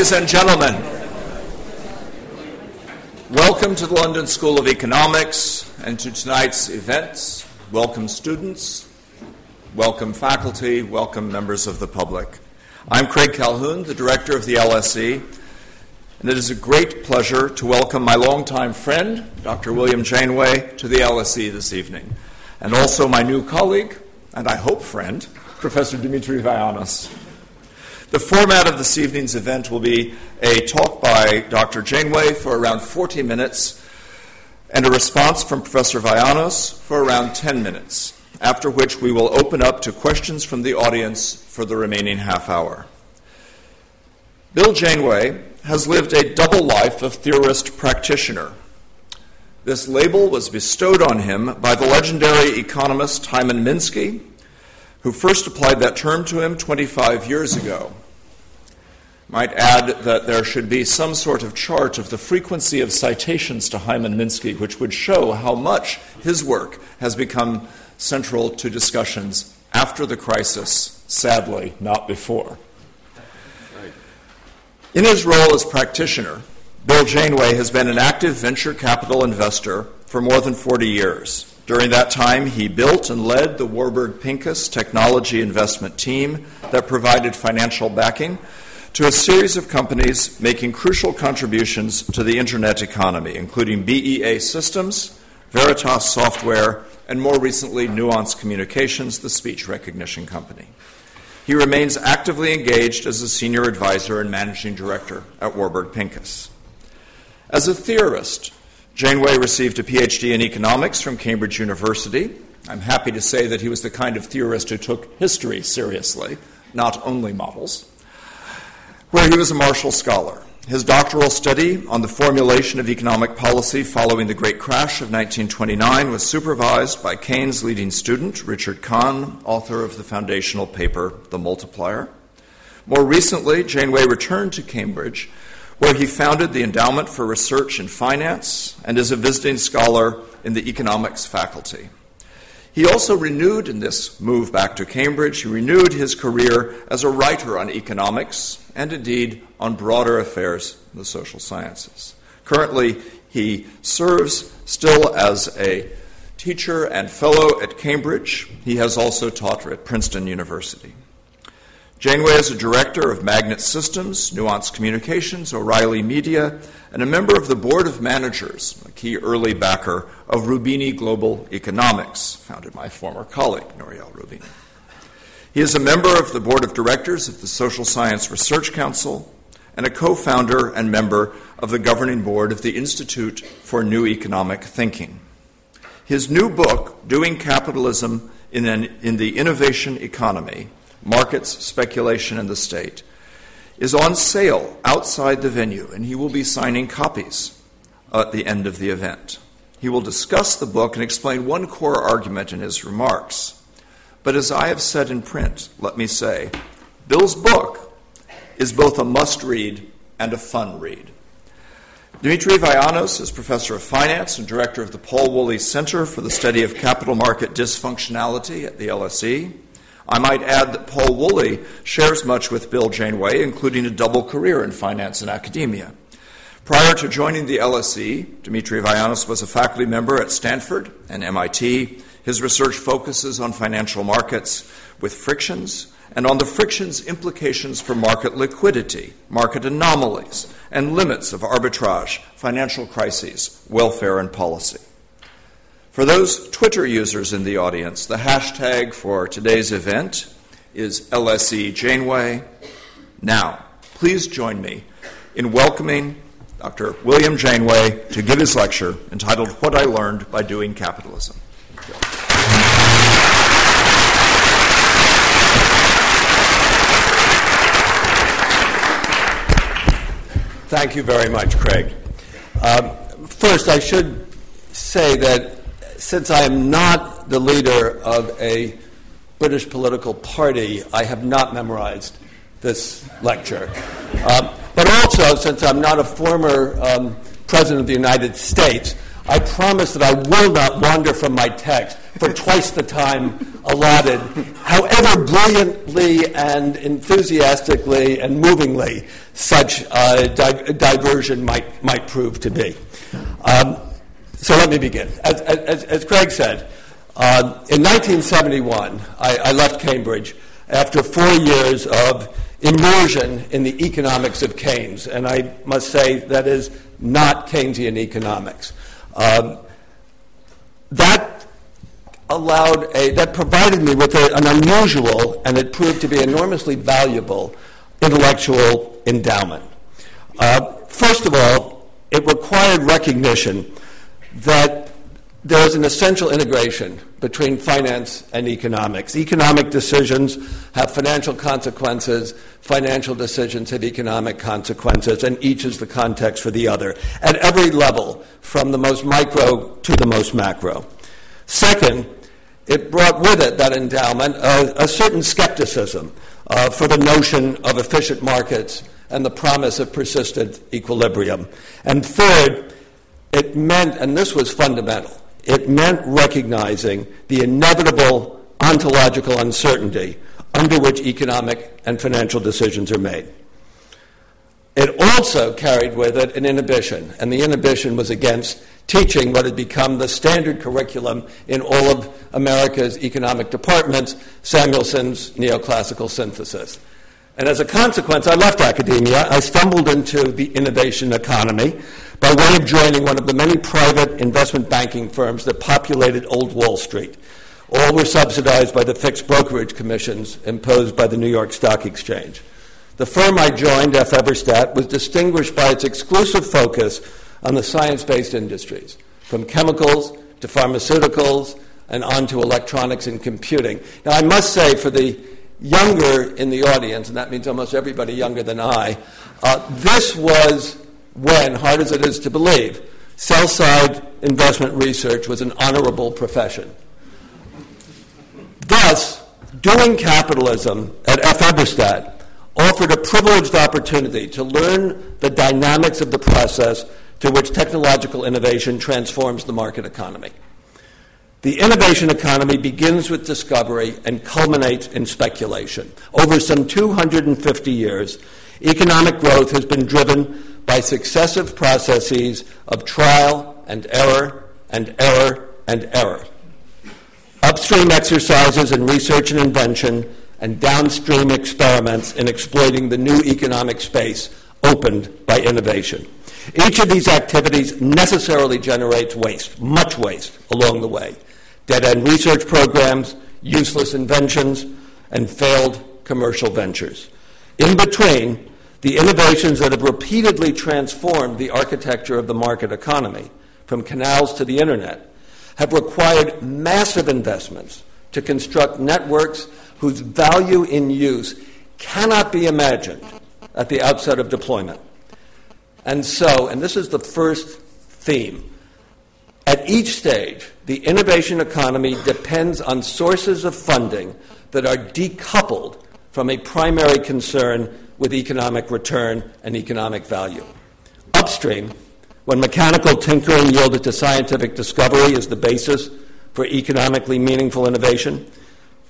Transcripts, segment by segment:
Ladies and gentlemen, welcome to the London School of Economics and to tonight's events. Welcome, students. Welcome, faculty. Welcome, members of the public. I'm Craig Calhoun, the director of the LSE, and it is a great pleasure to welcome my longtime friend, Dr. William Janeway, to the LSE this evening, and also my new colleague, and I hope friend, Professor Dimitri Vayanos. The format of this evening's event will be a talk by Dr. Janeway for around 40 minutes and a response from Professor Vayanos for around 10 minutes, after which we will open up to questions from the audience for the remaining half hour. Bill Janeway has lived a double life of theorist practitioner. This label was bestowed on him by the legendary economist Hyman Minsky, who first applied that term to him 25 years ago might add that there should be some sort of chart of the frequency of citations to Hyman Minsky, which would show how much his work has become central to discussions after the crisis, sadly, not before. In his role as practitioner, Bill Janeway has been an active venture capital investor for more than 40 years. During that time, he built and led the Warburg Pincus technology investment team that provided financial backing to a series of companies making crucial contributions to the internet economy, including BEA Systems, Veritas Software, and more recently, Nuance Communications, the speech recognition company. He remains actively engaged as a senior advisor and managing director at Warburg Pincus. As a theorist, Janeway received a PhD in economics from Cambridge University. I'm happy to say that he was the kind of theorist who took history seriously, not only models where he was a Marshall Scholar. His doctoral study on the formulation of economic policy following the Great Crash of 1929 was supervised by Keynes' leading student, Richard Kahn, author of the foundational paper, The Multiplier. More recently, Janeway returned to Cambridge, where he founded the Endowment for Research in Finance and is a visiting scholar in the economics faculty. He also renewed in this move back to Cambridge, he renewed his career as a writer on economics and indeed on broader affairs in the social sciences. Currently, he serves still as a teacher and fellow at Cambridge. He has also taught at Princeton University. Janeway is a director of Magnet Systems, Nuance Communications, O'Reilly Media, and a member of the board of managers, a key early backer of Roubini Global Economics, founded by former colleague Nouriel Roubini. He is a member of the board of directors of the Social Science Research Council and a co founder and member of the governing board of the Institute for New Economic Thinking. His new book, Doing Capitalism in, an, in the Innovation Economy, markets, speculation, and the state, is on sale outside the venue, and he will be signing copies at the end of the event. He will discuss the book and explain one core argument in his remarks. But as I have said in print, let me say, Bill's book is both a must read and a fun read. Dimitri Vayanos is professor of finance and director of the Paul Woolley Center for the Study of Capital Market Dysfunctionality at the LSE. I might add that Paul Woolley shares much with Bill Janeway, including a double career in finance and academia. Prior to joining the LSE, Dimitri Vayanos was a faculty member at Stanford and MIT. His research focuses on financial markets with frictions and on the frictions implications for market liquidity, market anomalies, and limits of arbitrage, financial crises, welfare, and policy. For those Twitter users in the audience, the hashtag for today's event is LSE Janeway. Now, please join me in welcoming Dr. William Janeway to give his lecture entitled What I Learned by Doing Capitalism. Thank you very much, Craig. Um, first, I should say that since I am not the leader of a British political party, I have not memorized this lecture. Um, but also, since I'm not a former um, president of the United States, I promise that I will not wander from my text for twice the time allotted, however brilliantly and enthusiastically and movingly such a di- diversion might, might prove to be. Um, so let me begin. As, as, as Craig said, uh, in 1971, I, I left Cambridge after four years of immersion in the economics of Keynes, and I must say that is not Keynesian economics. Um, that allowed a that provided me with a, an unusual and it proved to be enormously valuable intellectual endowment. Uh, first of all, it required recognition that there is an essential integration between finance and economics. Economic decisions have financial consequences, financial decisions have economic consequences, and each is the context for the other at every level, from the most micro to the most macro. Second, it brought with it, that endowment, a, a certain skepticism uh, for the notion of efficient markets and the promise of persistent equilibrium. And third, it meant, and this was fundamental, it meant recognizing the inevitable ontological uncertainty under which economic and financial decisions are made. It also carried with it an inhibition, and the inhibition was against teaching what had become the standard curriculum in all of America's economic departments, Samuelson's neoclassical synthesis. And as a consequence, I left academia. I stumbled into the innovation economy by way of joining one of the many private investment banking firms that populated Old Wall Street. All were subsidized by the fixed brokerage commissions imposed by the New York Stock Exchange. The firm I joined, F. Eberstadt, was distinguished by its exclusive focus on the science based industries, from chemicals to pharmaceuticals and on to electronics and computing. Now, I must say, for the younger in the audience, and that means almost everybody younger than I, uh, this was when, hard as it is to believe, sell side investment research was an honorable profession. Thus, doing capitalism at F. Eberstadt offered a privileged opportunity to learn the dynamics of the process through which technological innovation transforms the market economy. The innovation economy begins with discovery and culminates in speculation. Over some 250 years, economic growth has been driven by successive processes of trial and error and error and error. Upstream exercises in research and invention, and downstream experiments in exploiting the new economic space opened by innovation. Each of these activities necessarily generates waste, much waste, along the way dead end research programs, useless inventions, and failed commercial ventures. In between, the innovations that have repeatedly transformed the architecture of the market economy, from canals to the internet, have required massive investments to construct networks whose value in use cannot be imagined at the outset of deployment. And so, and this is the first theme, at each stage, the innovation economy depends on sources of funding that are decoupled from a primary concern with economic return and economic value. Upstream, when mechanical tinkering yielded to scientific discovery as the basis for economically meaningful innovation,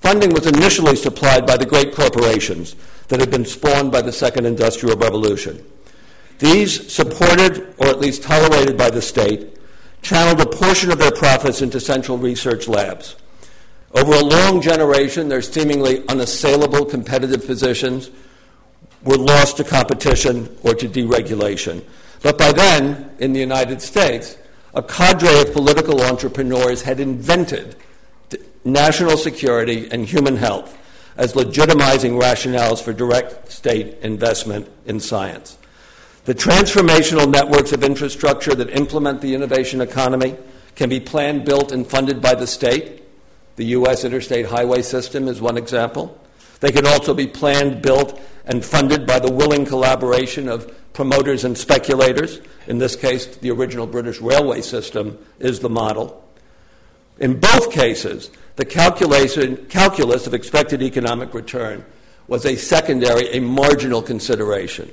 funding was initially supplied by the great corporations that had been spawned by the Second Industrial Revolution. These, supported or at least tolerated by the state, channeled a portion of their profits into central research labs. Over a long generation, their seemingly unassailable competitive positions were lost to competition or to deregulation. But by then, in the United States, a cadre of political entrepreneurs had invented national security and human health as legitimizing rationales for direct state investment in science. The transformational networks of infrastructure that implement the innovation economy can be planned, built, and funded by the state. The U.S. interstate highway system is one example. They can also be planned, built, and funded by the willing collaboration of promoters and speculators. In this case, the original British railway system is the model. In both cases, the calculus of expected economic return was a secondary, a marginal consideration.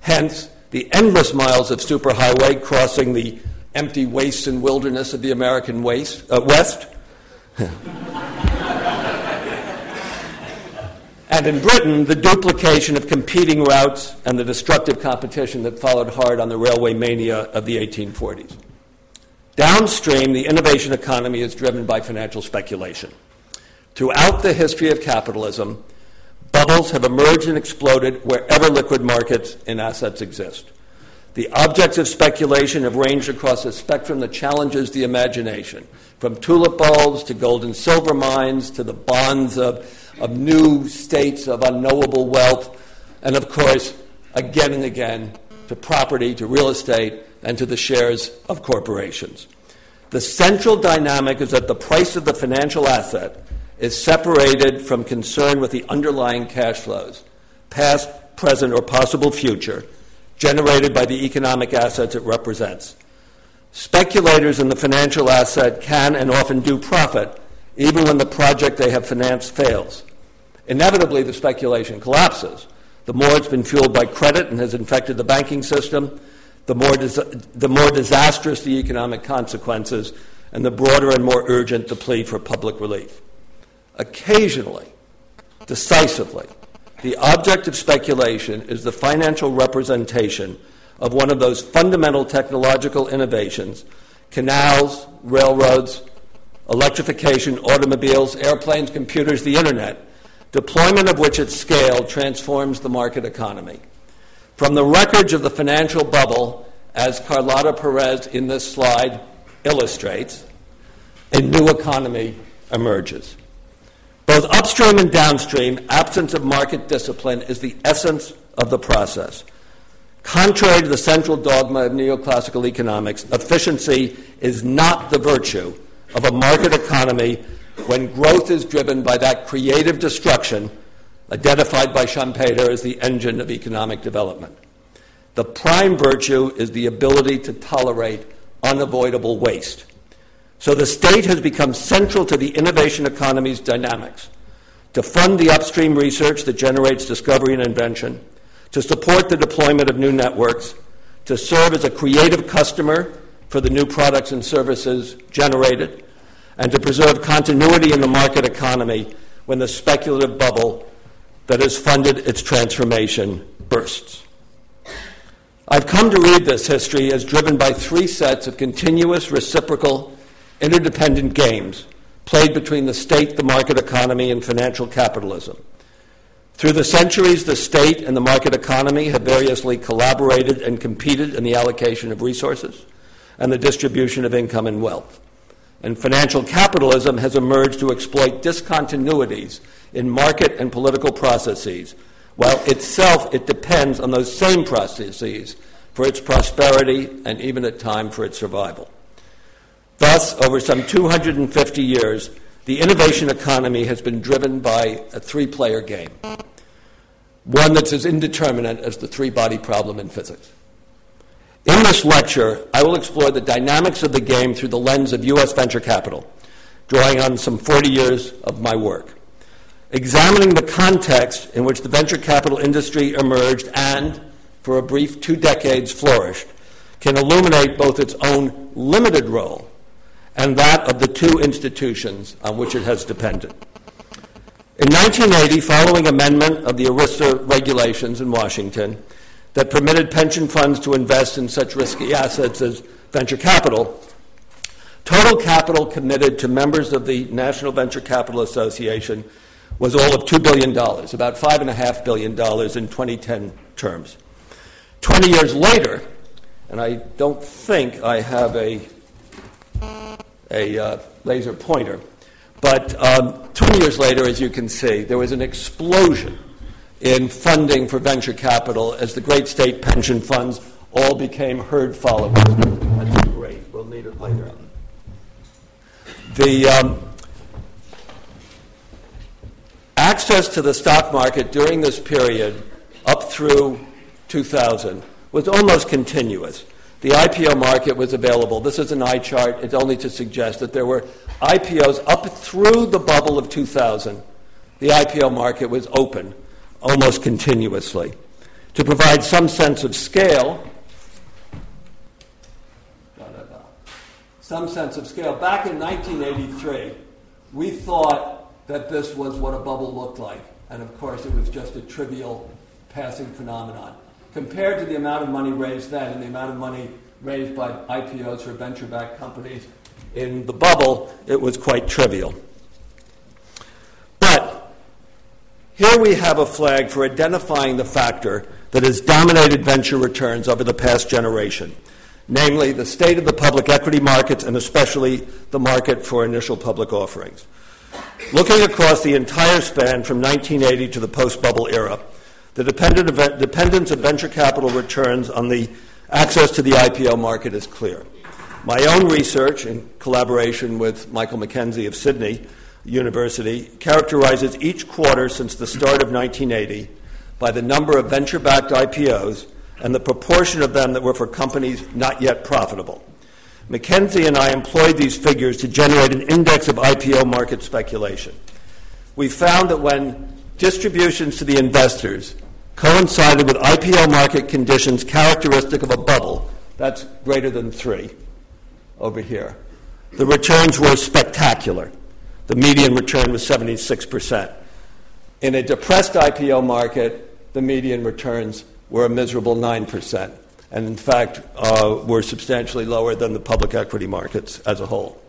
Hence, the endless miles of superhighway crossing the empty wastes and wilderness of the American waste, uh, West, and in Britain, the duplication of competing routes and the destructive competition that followed hard on the railway mania of the 1840s. Downstream, the innovation economy is driven by financial speculation. Throughout the history of capitalism, bubbles have emerged and exploded wherever liquid markets and assets exist. The objects of speculation have ranged across a spectrum that challenges the imagination, from tulip bulbs to gold and silver mines to the bonds of, of new states of unknowable wealth, and of course, again and again, to property, to real estate, and to the shares of corporations. The central dynamic is that the price of the financial asset is separated from concern with the underlying cash flows, past, present, or possible future, generated by the economic assets it represents. Speculators in the financial asset can and often do profit even when the project they have financed fails. Inevitably, the speculation collapses. The more it's been fueled by credit and has infected the banking system, the more, dis- the more disastrous the economic consequences, and the broader and more urgent the plea for public relief. Occasionally, decisively, the object of speculation is the financial representation of one of those fundamental technological innovations canals, railroads, electrification, automobiles, airplanes, computers, the internet, deployment of which at scale transforms the market economy. From the wreckage of the financial bubble, as Carlota Perez in this slide illustrates, a new economy emerges. Both upstream and downstream, absence of market discipline is the essence of the process. Contrary to the central dogma of neoclassical economics, efficiency is not the virtue of a market economy when growth is driven by that creative destruction identified by Schumpeter as the engine of economic development. The prime virtue is the ability to tolerate unavoidable waste. So the state has become central to the innovation economy's dynamics to fund the upstream research that generates discovery and invention, to support the deployment of new networks, to serve as a creative customer for the new products and services generated, and to preserve continuity in the market economy when the speculative bubble that has funded its transformation bursts. I've come to read this history as driven by three sets of continuous, reciprocal, interdependent games played between the state, the market economy, and financial capitalism. Through the centuries, the state and the market economy have variously collaborated and competed in the allocation of resources and the distribution of income and wealth. And financial capitalism has emerged to exploit discontinuities in market and political processes, while itself it depends on those same processes for its prosperity and even at times for its survival. Thus, over some 250 years, the innovation economy has been driven by a three player game, one that's as indeterminate as the three body problem in physics. In this lecture, I will explore the dynamics of the game through the lens of U.S. venture capital, drawing on some 40 years of my work. Examining the context in which the venture capital industry emerged and, for a brief two decades, flourished can illuminate both its own limited role and that of the two institutions on which it has depended. In 1980, following amendment of the ERISA regulations in Washington that permitted pension funds to invest in such risky assets as venture capital, total capital committed to members of the National Venture Capital Association was all of $2 billion, about $5.5 billion in 2010 terms. 20 years later, and I don't think I have a a uh, laser pointer. But um, 20 years later, as you can see, there was an explosion in funding for venture capital as the great state pension funds all became herd followers. That's great. We'll need it later. The um, access to the stock market during this period, up through 2000, was almost continuous the IPO market was available. This is an eye chart. It's only to suggest that there were IPOs up through the bubble of 2000. The IPO market was open almost continuously. To provide some sense of scale, some sense of scale, back in 1983, we thought that this was what a bubble looked like. And of course, it was just a trivial passing phenomenon. Compared to the amount of money raised then and the amount of money raised by IPOs for venture backed companies in the bubble, it was quite trivial. Here we have a flag for identifying the factor that has dominated venture returns over the past generation, namely the state of the public equity markets and especially the market for initial public offerings. Looking across the entire span from 1980 to the post bubble era, the dependence of venture capital returns on the access to the IPO market is clear. My own research, in collaboration with Michael McKenzie of Sydney University, characterizes each quarter since the start of 1980 by the number of venture backed IPOs and the proportion of them that were for companies not yet profitable. McKenzie and I employed these figures to generate an index of IPO market speculation. We found that when distributions to the investors coincided with IPO market conditions characteristic of a bubble, that's greater than three over here, the returns were spectacular. The median return was 76%. In a depressed IPO market, the median returns were a miserable 9%, and in fact, uh, were substantially lower than the public equity markets as a whole.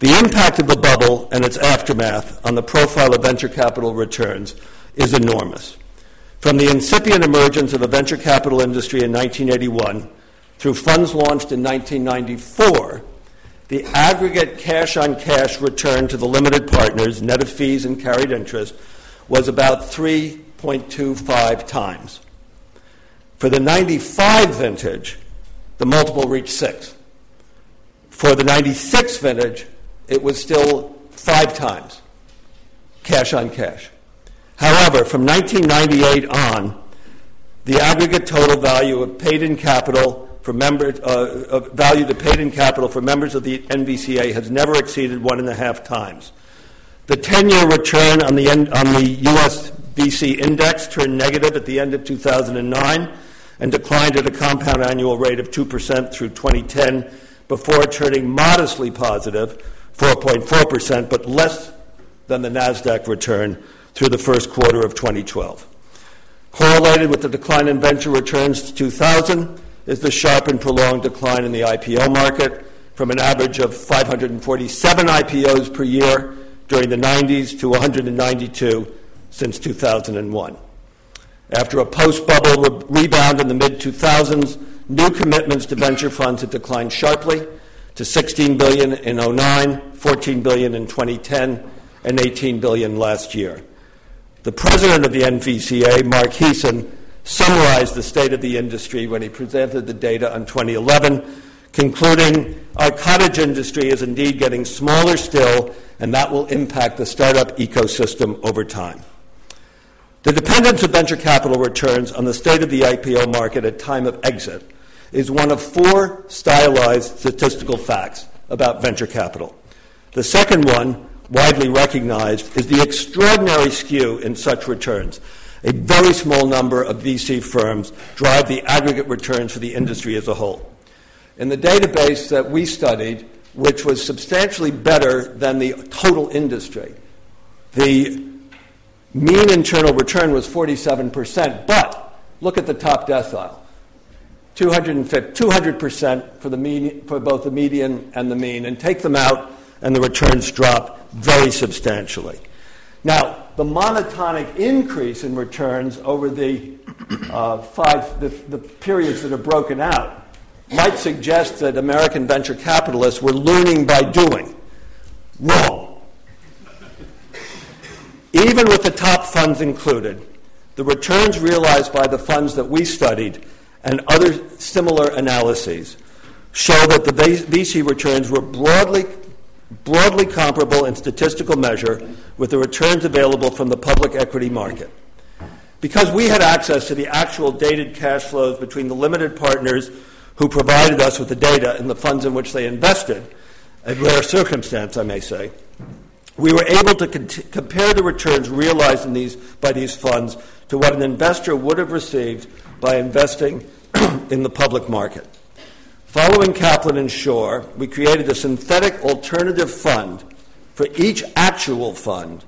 The impact of the bubble and its aftermath on the profile of venture capital returns is enormous. From the incipient emergence of the venture capital industry in 1981 through funds launched in 1994, the aggregate cash on cash return to the limited partners, net of fees and carried interest, was about 3.25 times. For the 95 vintage, the multiple reached 6. For the 96 vintage, it was still 5 times cash on cash. However, from 1998 on, the aggregate total value of paid in capital for members, uh, value to paid in capital for members of the NVCA has never exceeded one and a half times. The 10 year return on the, on the US VC index turned negative at the end of 2009 and declined at a compound annual rate of 2% through 2010 before turning modestly positive, 4.4%, but less than the NASDAQ return through the first quarter of 2012. Correlated with the decline in venture returns to 2000 is the sharp and prolonged decline in the IPO market from an average of 547 IPOs per year during the 90s to 192 since 2001. After a post bubble re- rebound in the mid 2000s, new commitments to venture funds had declined sharply to 16 billion in 09, 14 billion in 2010, and 18 billion last year. The president of the NVCA, Mark Heesen, summarized the state of the industry when he presented the data on 2011, concluding our cottage industry is indeed getting smaller still, and that will impact the startup ecosystem over time. The dependence of venture capital returns on the state of the IPO market at time of exit is one of four stylized statistical facts about venture capital. The second one, widely recognized, is the extraordinary skew in such returns. A very small number of VC firms drive the aggregate returns for the industry as a whole. In the database that we studied, which was substantially better than the total industry, the Mean internal return was 47%, but look at the top decile. 200% for, the mean, for both the median and the mean, and take them out, and the returns drop very substantially. Now, the monotonic increase in returns over the uh, five the, the periods that are broken out might suggest that American venture capitalists were learning by doing. Wrong. Even with the top funds included, the returns realized by the funds that we studied and other similar analyses show that the VC returns were broadly, broadly comparable in statistical measure with the returns available from the public equity market. Because we had access to the actual dated cash flows between the limited partners who provided us with the data and the funds in which they invested, a rare circumstance, I may say, we were able to compare the returns realized in these, by these funds to what an investor would have received by investing in the public market. Following Kaplan and Schoar, we created a synthetic alternative fund for each actual fund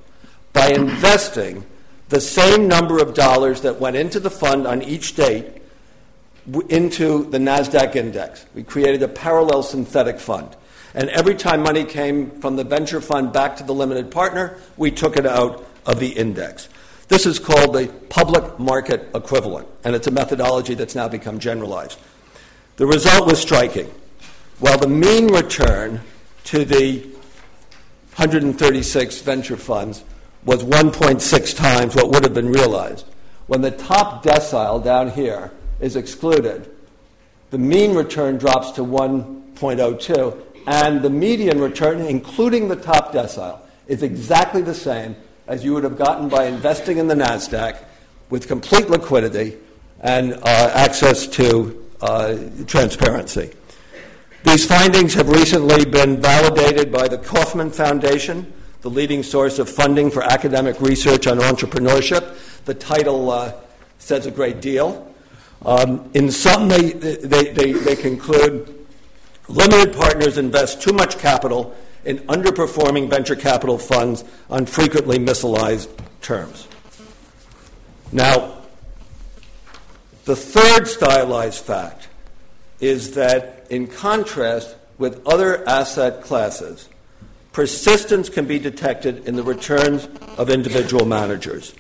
by investing the same number of dollars that went into the fund on each date into the NASDAQ index. We created a parallel synthetic fund. And every time money came from the venture fund back to the limited partner, we took it out of the index. This is called the public market equivalent, and it's a methodology that's now become generalized. The result was striking. While the mean return to the 136 venture funds was 1.6 times what would have been realized, when the top decile down here is excluded, the mean return drops to 1.02, and the median return, including the top decile, is exactly the same as you would have gotten by investing in the NASDAQ with complete liquidity and uh, access to transparency. These findings have recently been validated by the Kauffman Foundation, the leading source of funding for academic research on entrepreneurship. The title uh, says a great deal. Um, in some, they, they, they, they conclude limited partners invest too much capital in underperforming venture capital funds on frequently misaligned terms. Now, the third stylized fact is that, in contrast with other asset classes, persistence can be detected in the returns of individual managers.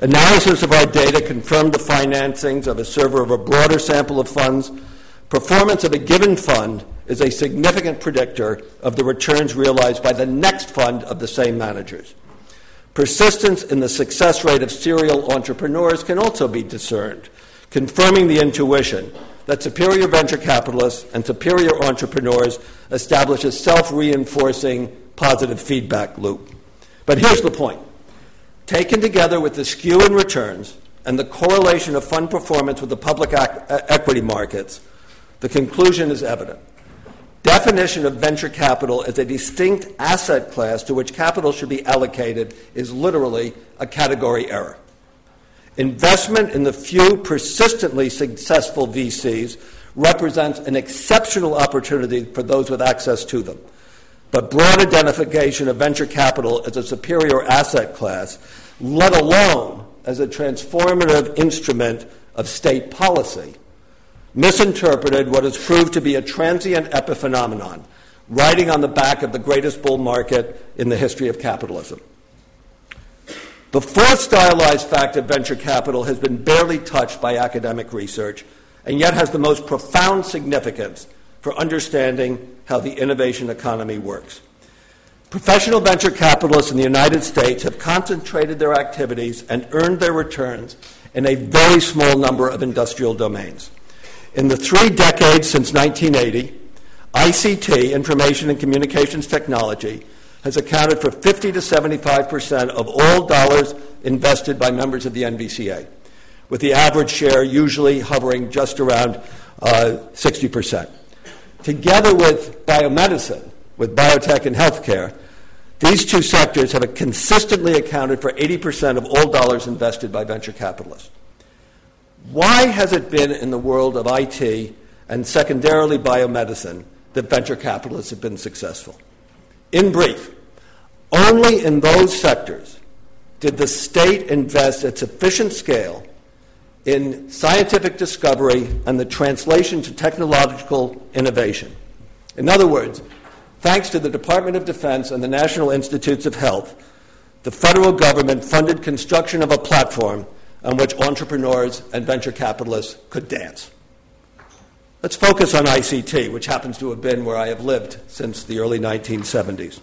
Analysis of our data confirmed the financings of a server of a broader sample of funds. Performance of a given fund is a significant predictor of the returns realized by the next fund of the same managers. Persistence in the success rate of serial entrepreneurs can also be discerned, confirming the intuition that superior venture capitalists and superior entrepreneurs establish a self reinforcing positive feedback loop. But here's the point taken together with the skew in returns and the correlation of fund performance with the public ac- equity markets, the conclusion is evident definition of venture capital as a distinct asset class to which capital should be allocated is literally a category error. Investment in the few persistently successful VCs represents an exceptional opportunity for those with access to them. But broad identification of venture capital as a superior asset class, let alone as a transformative instrument of state policy, misinterpreted what has proved to be a transient epiphenomenon, riding on the back of the greatest bull market in the history of capitalism. The fourth stylized fact of venture capital has been barely touched by academic research and yet has the most profound significance for understanding how the innovation economy works. Professional venture capitalists in the United States have concentrated their activities and earned their returns in a very small number of industrial domains. In the three decades since 1980, ICT, Information and Communications Technology, has accounted for 50 to 75 percent of all dollars invested by members of the NVCA, with the average share usually hovering just around uh, 60 percent. Together with biomedicine, with biotech and healthcare, these two sectors have consistently accounted for 80 percent of all dollars invested by venture capitalists. Why has it been in the world of IT and secondarily biomedicine that venture capitalists have been successful? In brief, only in those sectors did the state invest at sufficient scale in scientific discovery and the translation to technological innovation. In other words, thanks to the Department of Defense and the National Institutes of Health, the federal government funded construction of a platform on which entrepreneurs and venture capitalists could dance. Let's focus on ICT, which happens to have been where I have lived since the early 1970s.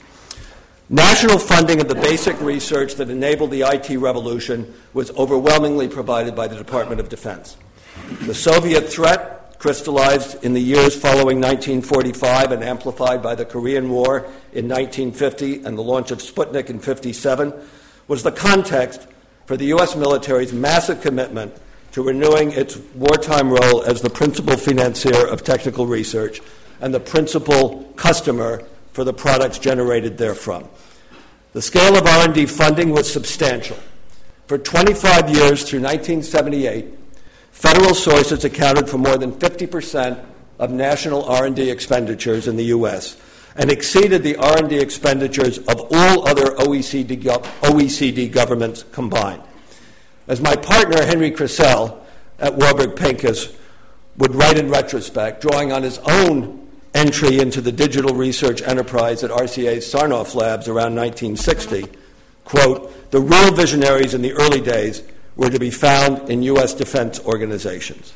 National funding of the basic research that enabled the IT revolution was overwhelmingly provided by the Department of Defense. The Soviet threat, crystallized in the years following 1945 and amplified by the Korean War in 1950 and the launch of Sputnik in 57, was the context for the U.S. military's massive commitment to renewing its wartime role as the principal financier of technical research and the principal customer for the products generated therefrom. The scale of R&D funding was substantial. For 25 years through 1978, federal sources accounted for more than 50% of national R&D expenditures in the US, and exceeded the R&D expenditures of all other OECD, OECD governments combined. As my partner, Henry Kressel, at Warburg Pincus, would write in retrospect, drawing on his own entry into the digital research enterprise at RCA's Sarnoff Labs around 1960, quote, the real visionaries in the early days were to be found in U.S. defense organizations.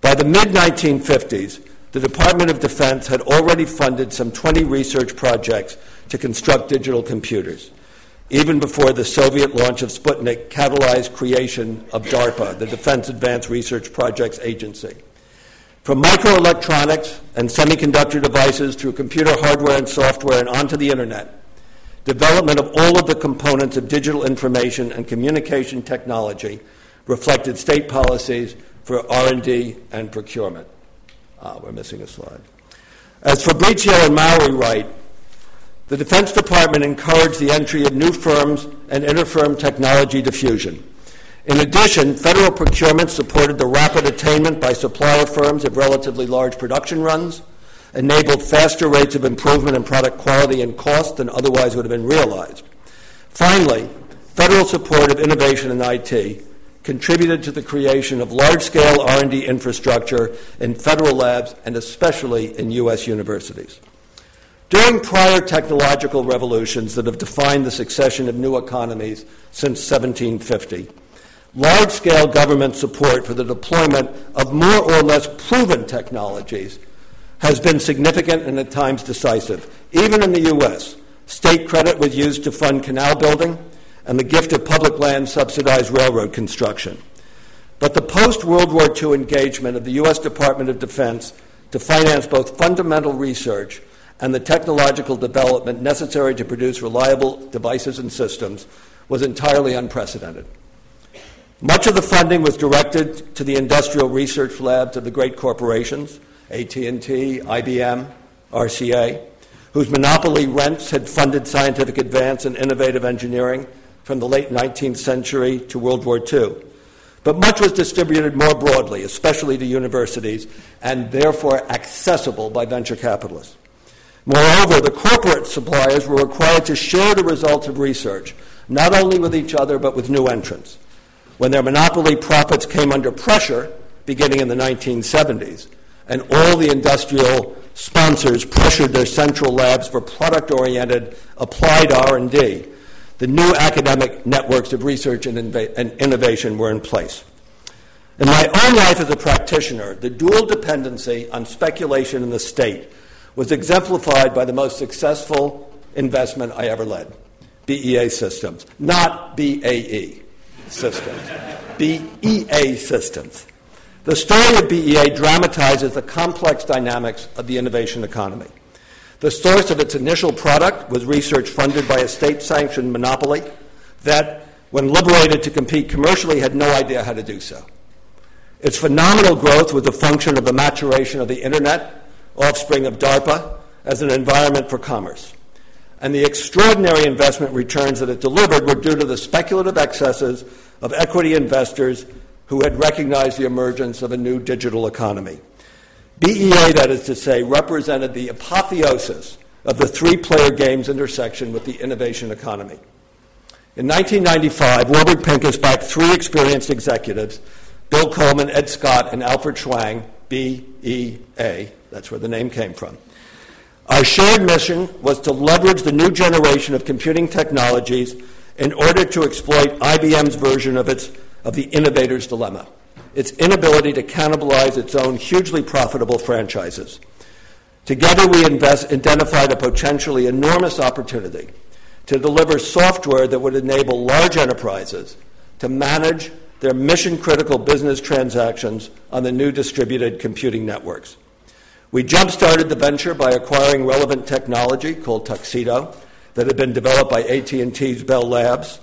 By the mid 1950s, the Department of Defense had already funded some 20 research projects to construct digital computers, even before the Soviet launch of Sputnik catalyzed creation of DARPA, the Defense Advanced Research Projects Agency. From microelectronics and semiconductor devices through computer hardware and software and onto the internet, development of all of the components of digital information and communication technology reflected state policies for R&D and procurement. Ah, we're missing a slide. As Fabrizio and Mowery write, the Defense Department encouraged the entry of new firms and inter-firm technology diffusion. In addition, federal procurement supported the rapid attainment by supplier firms of relatively large production runs, enabled faster rates of improvement in product quality and cost than otherwise would have been realized. Finally, federal support of innovation in IT contributed to the creation of large-scale R&D infrastructure in federal labs and especially in U.S. universities. During prior technological revolutions that have defined the succession of new economies since 1750, large scale government support for the deployment of more or less proven technologies has been significant and at times decisive. Even in the U.S., state credit was used to fund canal building and the gift of public land subsidized railroad construction. But the post World War II engagement of the U.S. Department of Defense to finance both fundamental research and the technological development necessary to produce reliable devices and systems was entirely unprecedented. Much of the funding was directed to the industrial research labs of the great corporations, AT&T, IBM, RCA, whose monopoly rents had funded scientific advance and innovative engineering from the late 19th century to World War II. But much was distributed more broadly, especially to universities, and therefore accessible by venture capitalists. Moreover, the corporate suppliers were required to share the results of research, not only with each other, but with new entrants. When their monopoly profits came under pressure, beginning in the 1970s, and all the industrial sponsors pressured their central labs for product-oriented applied R&D, the new academic networks of research and, inv- and innovation were in place. In my own life as a practitioner, the dual dependency on speculation in the state was exemplified by the most successful investment I ever led BEA Systems, not BAE Systems, BEA Systems. The story of BEA dramatizes the complex dynamics of the innovation economy. The source of its initial product was research funded by a state sanctioned monopoly that, when liberated to compete commercially, had no idea how to do so. Its phenomenal growth was a function of the maturation of the Internet, offspring of DARPA, as an environment for commerce. And the extraordinary investment returns that it delivered were due to the speculative excesses of equity investors who had recognized the emergence of a new digital economy. BEA, that is to say, represented the apotheosis of the three player game's intersection with the innovation economy. In 1995, Warburg Pincus backed three experienced executives Bill Coleman, Ed Scott, and Alfred Chuang, BEA. That's where the name came from. Our shared mission was to leverage the new generation of computing technologies in order to exploit IBM's version of, its, of the innovator's dilemma its inability to cannibalize its own hugely profitable franchises. Together, we invest, identified a potentially enormous opportunity to deliver software that would enable large enterprises to manage their mission critical business transactions on the new distributed computing networks. We jump started the venture by acquiring relevant technology called Tuxedo that had been developed by AT&T's Bell Labs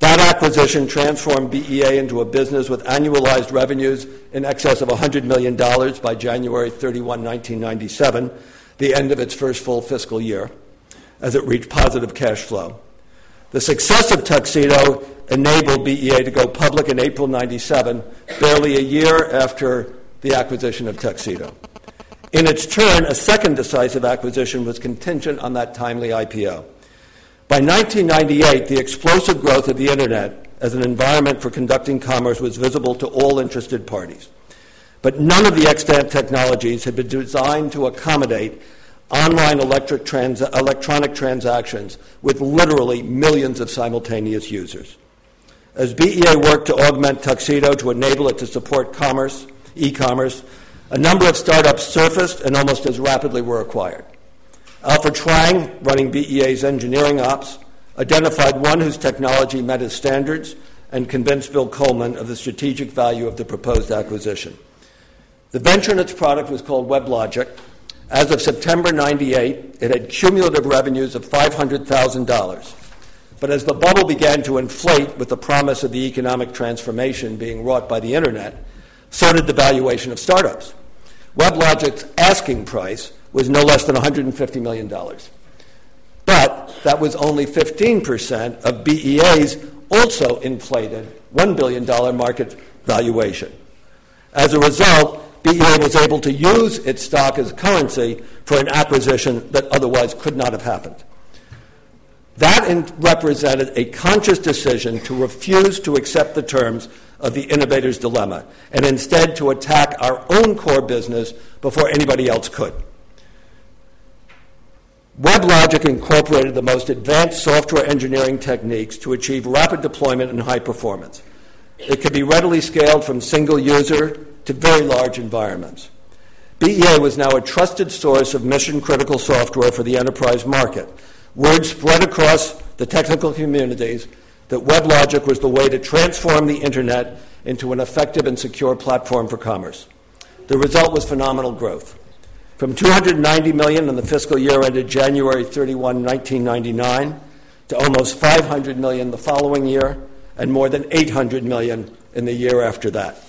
that acquisition transformed BEA into a business with annualized revenues in excess of $100 million by January 31, 1997, the end of its first full fiscal year, as it reached positive cash flow. The success of Tuxedo enabled BEA to go public in April 97, barely a year after the acquisition of Tuxedo. In its turn, a second decisive acquisition was contingent on that timely IPO. By 1998, the explosive growth of the Internet as an environment for conducting commerce was visible to all interested parties. But none of the extant technologies had been designed to accommodate online trans- electronic transactions with literally millions of simultaneous users. As BEA worked to augment Tuxedo to enable it to support commerce, e commerce, a number of startups surfaced and almost as rapidly were acquired. Alfred Chuang, running BEA's engineering ops, identified one whose technology met his standards and convinced Bill Coleman of the strategic value of the proposed acquisition. The venture and its product was called WebLogic. As of September 98, it had cumulative revenues of $500,000. But as the bubble began to inflate with the promise of the economic transformation being wrought by the internet, so did the valuation of startups. WebLogic's asking price was no less than $150 million. But that was only 15% of BEA's also inflated $1 billion market valuation. As a result, BEA was able to use its stock as currency for an acquisition that otherwise could not have happened. That in- represented a conscious decision to refuse to accept the terms of the innovator's dilemma and instead to attack our own core business before anybody else could. WebLogic incorporated the most advanced software engineering techniques to achieve rapid deployment and high performance. It could be readily scaled from single user to very large environments. BEA was now a trusted source of mission critical software for the enterprise market. Word spread across the technical communities that WebLogic was the way to transform the internet into an effective and secure platform for commerce. The result was phenomenal growth. From 290 million in the fiscal year ended January 31, 1999, to almost 500 million the following year, and more than 800 million in the year after that.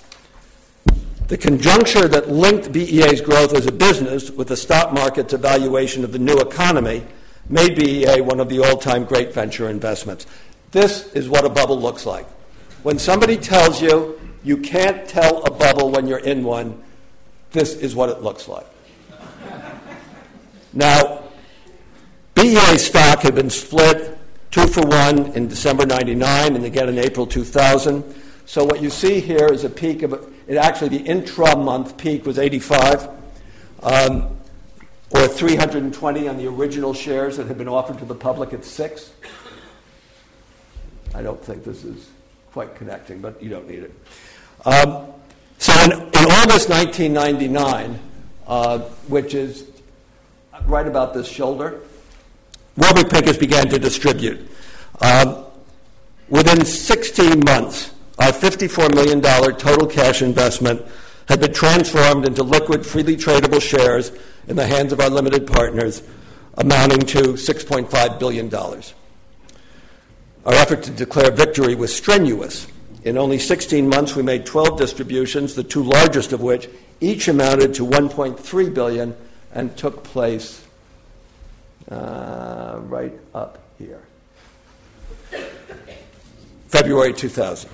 The conjuncture that linked BEA's growth as a business with the stock market's evaluation of the new economy made BEA one of the all time great venture investments. This is what a bubble looks like. When somebody tells you you can't tell a bubble when you're in one, this is what it looks like. Now, BEA stock had been split two for one in December 99 and again in April 2000. So what you see here is a peak of, it actually the intra-month peak was 85, um, or 320 on the original shares that had been offered to the public at six. I don't think this is quite connecting, but you don't need it. Um, so in, in, August 1999, uh, which is right about this shoulder, Warburg Pincus began to distribute. Um, within 16 months, our $54 million total cash investment had been transformed into liquid, freely tradable shares in the hands of our limited partners, amounting to $6.5 billion. Our effort to declare victory was strenuous. In only 16 months, we made 12 distributions, the two largest of which each amounted to 1.3 billion and took place uh, right up here. February 2000.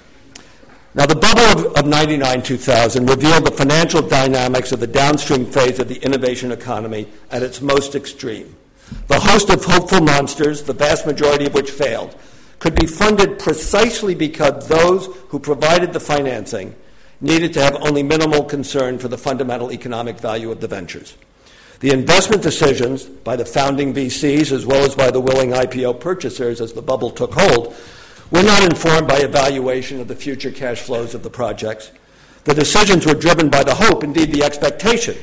Now, the bubble of, of 99 2000 revealed the financial dynamics of the downstream phase of the innovation economy at its most extreme. The host of hopeful monsters, the vast majority of which failed, could be funded precisely because those who provided the financing needed to have only minimal concern for the fundamental economic value of the ventures. The investment decisions by the founding VCs, as well as by the willing IPO purchasers as the bubble took hold, were not informed by evaluation of the future cash flows of the projects. The decisions were driven by the hope, indeed the expectation,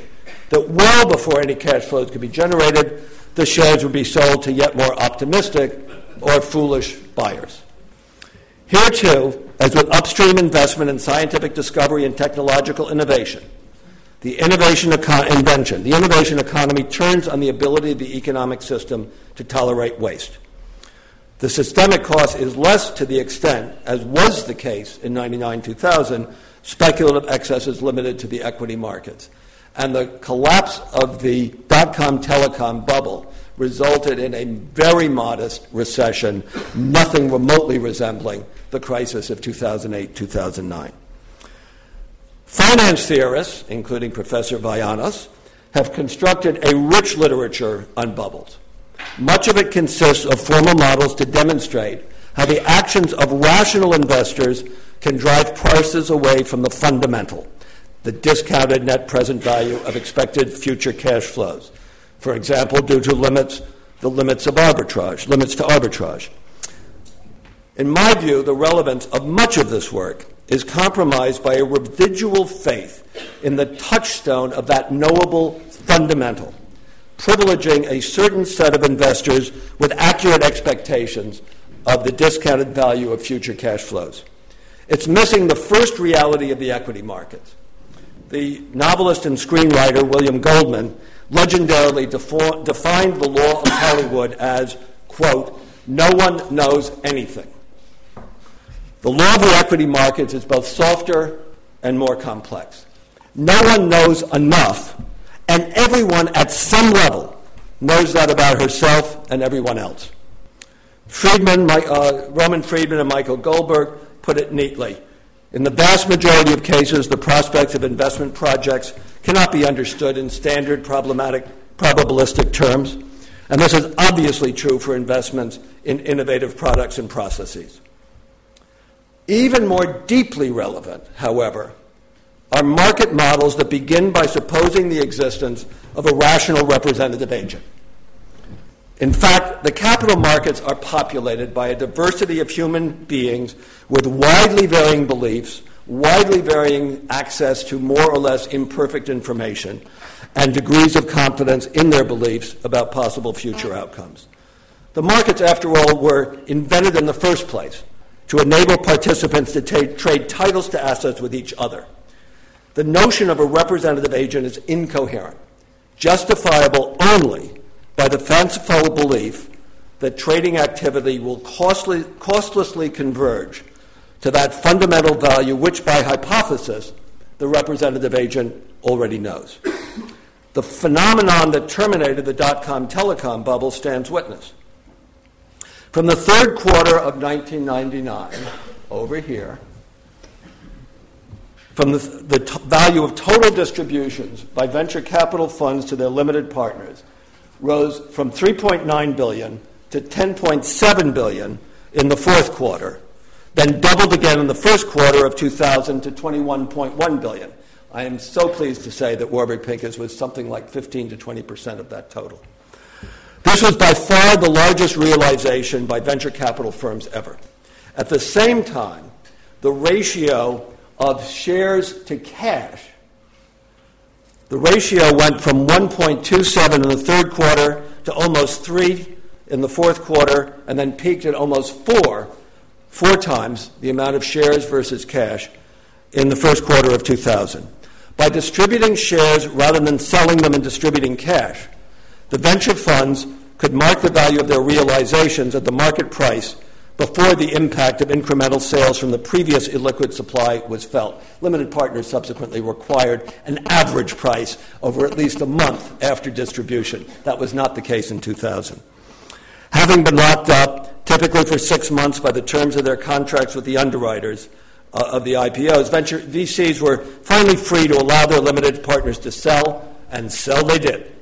that well before any cash flows could be generated, the shares would be sold to yet more optimistic or foolish buyers. Here, too, as with upstream investment in scientific discovery and technological innovation, the innovation eco- invention, the innovation economy turns on the ability of the economic system to tolerate waste. The systemic cost is less to the extent, as was the case in 99 2000, speculative excess is limited to the equity markets. And the collapse of the dot com telecom bubble resulted in a very modest recession, nothing remotely resembling the crisis of 2008 2009. Finance theorists, including Professor Vayanos, have constructed a rich literature on bubbles. Much of it consists of formal models to demonstrate how the actions of rational investors can drive prices away from the fundamental, the discounted net present value of expected future cash flows. For example, due to limits, the limits of arbitrage, limits to arbitrage. In my view, the relevance of much of this work is compromised by a residual faith in the touchstone of that knowable fundamental, privileging a certain set of investors with accurate expectations of the discounted value of future cash flows. It's missing the first reality of the equity markets. The novelist and screenwriter William Goldman legendarily defo- defined the law of Hollywood as, quote, no one knows anything. The law of the equity markets is both softer and more complex. No one knows enough, and everyone at some level knows that about herself and everyone else. Frydman, my, uh, Roman Frydman and Michael Goldberg put it neatly. In the vast majority of cases, the prospects of investment projects cannot be understood in standard problematic probabilistic terms, and this is obviously true for investments in innovative products and processes. Even more deeply relevant, however, are market models that begin by supposing the existence of a rational representative agent. In fact, the capital markets are populated by a diversity of human beings with widely varying beliefs, widely varying access to more or less imperfect information, and degrees of confidence in their beliefs about possible future outcomes. The markets, after all, were invented in the first place to enable participants to t- trade titles to assets with each other. The notion of a representative agent is incoherent, justifiable only by the fanciful belief that trading activity will costly, costlessly converge to that fundamental value which, by hypothesis, the representative agent already knows. The phenomenon that terminated the dot com telecom bubble stands witness. From the third quarter of 1999, over here, from the, the t- value of total distributions by venture capital funds to their limited partners rose from 3.9 billion to 10.7 billion in the fourth quarter, then doubled again in the first quarter of 2000 to 21.1 billion. I am so pleased to say that Warburg Pincus was something like 15 to 20 percent of that total. This was by far the largest realization by venture capital firms ever. At the same time, the ratio of shares to cash the ratio went from 1.27 in the third quarter to almost 3 in the fourth quarter, and then peaked at almost 4, four times the amount of shares versus cash in the first quarter of 2000. By distributing shares rather than selling them and distributing cash, the venture funds could mark the value of their realizations at the market price before the impact of incremental sales from the previous illiquid supply was felt. Limited partners subsequently required an average price over at least a month after distribution. That was not the case in 2000. Having been locked up, typically for six months by the terms of their contracts with the underwriters uh, of the IPOs, venture VCs were finally free to allow their limited partners to sell, and sell they did.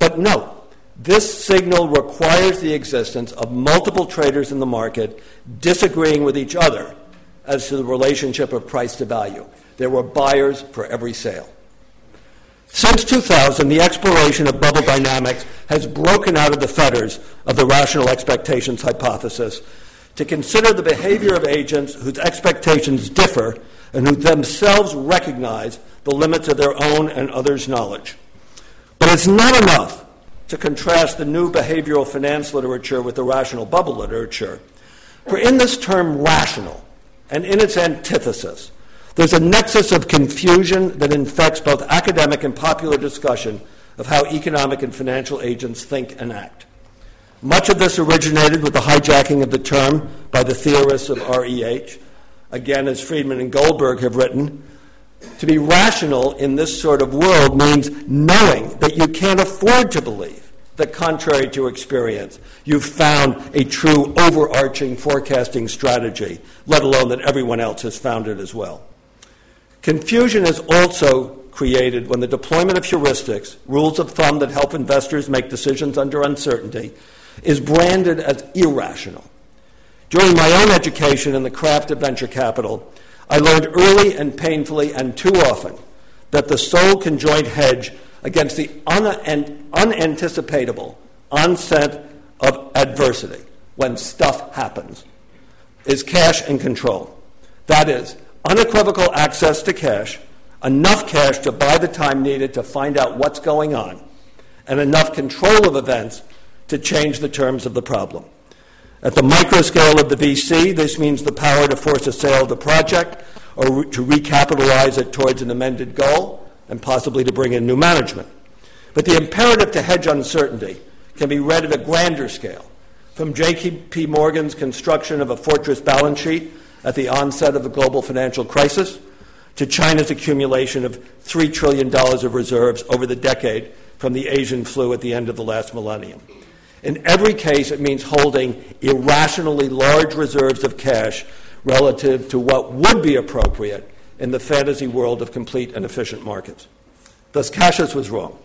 But no, this signal requires the existence of multiple traders in the market disagreeing with each other as to the relationship of price to value. There were buyers for every sale. Since 2000, the exploration of bubble dynamics has broken out of the fetters of the rational expectations hypothesis to consider the behavior of agents whose expectations differ and who themselves recognize the limits of their own and others' knowledge. But it's not enough to contrast the new behavioral finance literature with the rational bubble literature. For in this term rational, and in its antithesis, there's a nexus of confusion that infects both academic and popular discussion of how economic and financial agents think and act. Much of this originated with the hijacking of the term by the theorists of REH. Again, as Frydman and Goldberg have written, to be rational in this sort of world means knowing that you can't afford to believe that contrary to experience, you've found a true overarching forecasting strategy, let alone that everyone else has found it as well. Confusion is also created when the deployment of heuristics, rules of thumb that help investors make decisions under uncertainty, is branded as irrational. During my own education in the craft of venture capital, I learned early and painfully and too often that the sole conjoint hedge against the un- unanticipatable onset of adversity when stuff happens is cash and control. That is, unequivocal access to cash, enough cash to buy the time needed to find out what's going on, and enough control of events to change the terms of the problem. At the micro scale of the VC, this means the power to force a sale of the project or to recapitalize it towards an amended goal and possibly to bring in new management. But the imperative to hedge uncertainty can be read at a grander scale, from J.P. Morgan's construction of a fortress balance sheet at the onset of the global financial crisis to China's accumulation of $3 trillion of reserves over the decade from the Asian flu at the end of the last millennium. In every case, it means holding irrationally large reserves of cash relative to what would be appropriate in the fantasy world of complete and efficient markets. Thus, Cassius was wrong.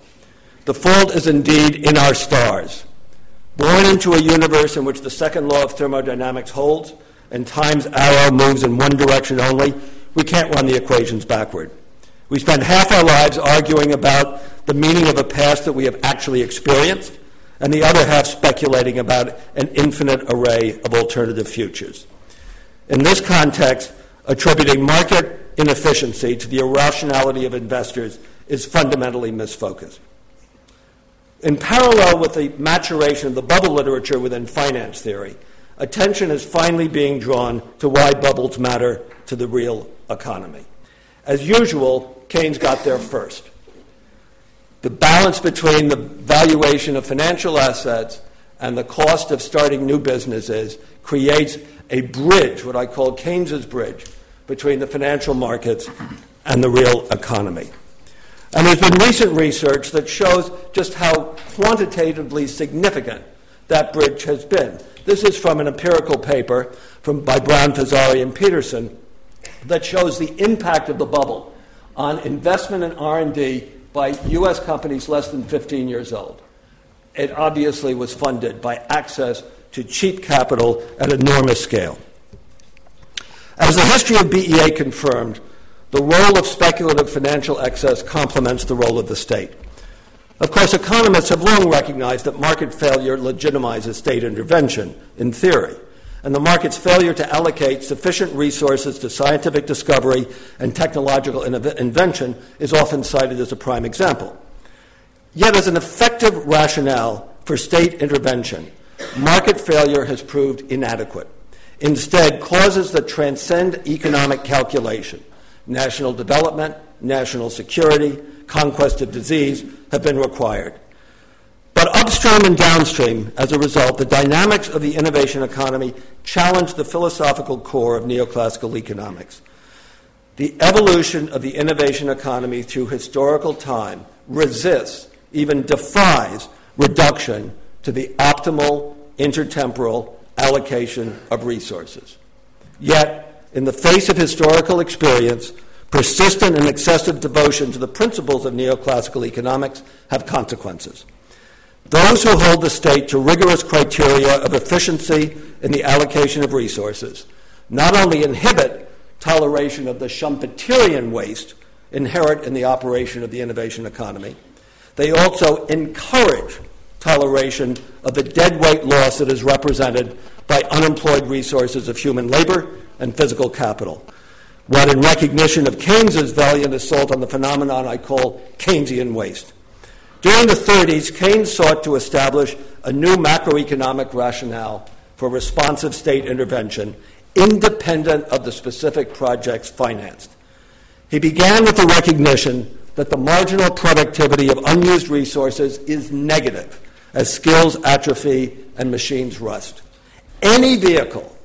The fault is indeed in our stars. Born into a universe in which the second law of thermodynamics holds and time's arrow moves in one direction only, we can't run the equations backward. We spend half our lives arguing about the meaning of a past that we have actually experienced, and the other half speculating about an infinite array of alternative futures. In this context, attributing market inefficiency to the irrationality of investors is fundamentally misfocused. In parallel with the maturation of the bubble literature within finance theory, attention is finally being drawn to why bubbles matter to the real economy. As usual, Keynes got there first. The balance between the valuation of financial assets and the cost of starting new businesses creates a bridge, what I call Keynes's bridge, between the financial markets and the real economy. And there's been recent research that shows just how quantitatively significant that bridge has been. This is from an empirical paper from, by Brown, Fazzari, and Petersen that shows the impact of the bubble on investment in R&D by U.S. companies less than 15 years old. It obviously was funded by access to cheap capital at enormous scale. As the history of BEA confirmed, the role of speculative financial excess complements the role of the state. Of course, economists have long recognized that market failure legitimizes state intervention, in theory, and the market's failure to allocate sufficient resources to scientific discovery and technological invention is often cited as a prime example. Yet, as an effective rationale for state intervention, market failure has proved inadequate. Instead, causes that transcend economic calculation national development, national security, conquest of disease have been required. But upstream and downstream, as a result, the dynamics of the innovation economy challenge the philosophical core of neoclassical economics. The evolution of the innovation economy through historical time resists, even defies, reduction to the optimal intertemporal allocation of resources. Yet, in the face of historical experience, persistent and excessive devotion to the principles of neoclassical economics have consequences. Those who hold the state to rigorous criteria of efficiency in the allocation of resources not only inhibit toleration of the Schumpeterian waste inherent in the operation of the innovation economy, they also encourage toleration of the deadweight loss that is represented by unemployed resources of human labor and physical capital. What, in recognition of Keynes's valiant assault on the phenomenon I call Keynesian waste. During the 30s, Keynes sought to establish a new macroeconomic rationale for responsive state intervention, independent of the specific projects financed. He began with the recognition that the marginal productivity of unused resources is negative as skills atrophy and machines rust. Any vehicle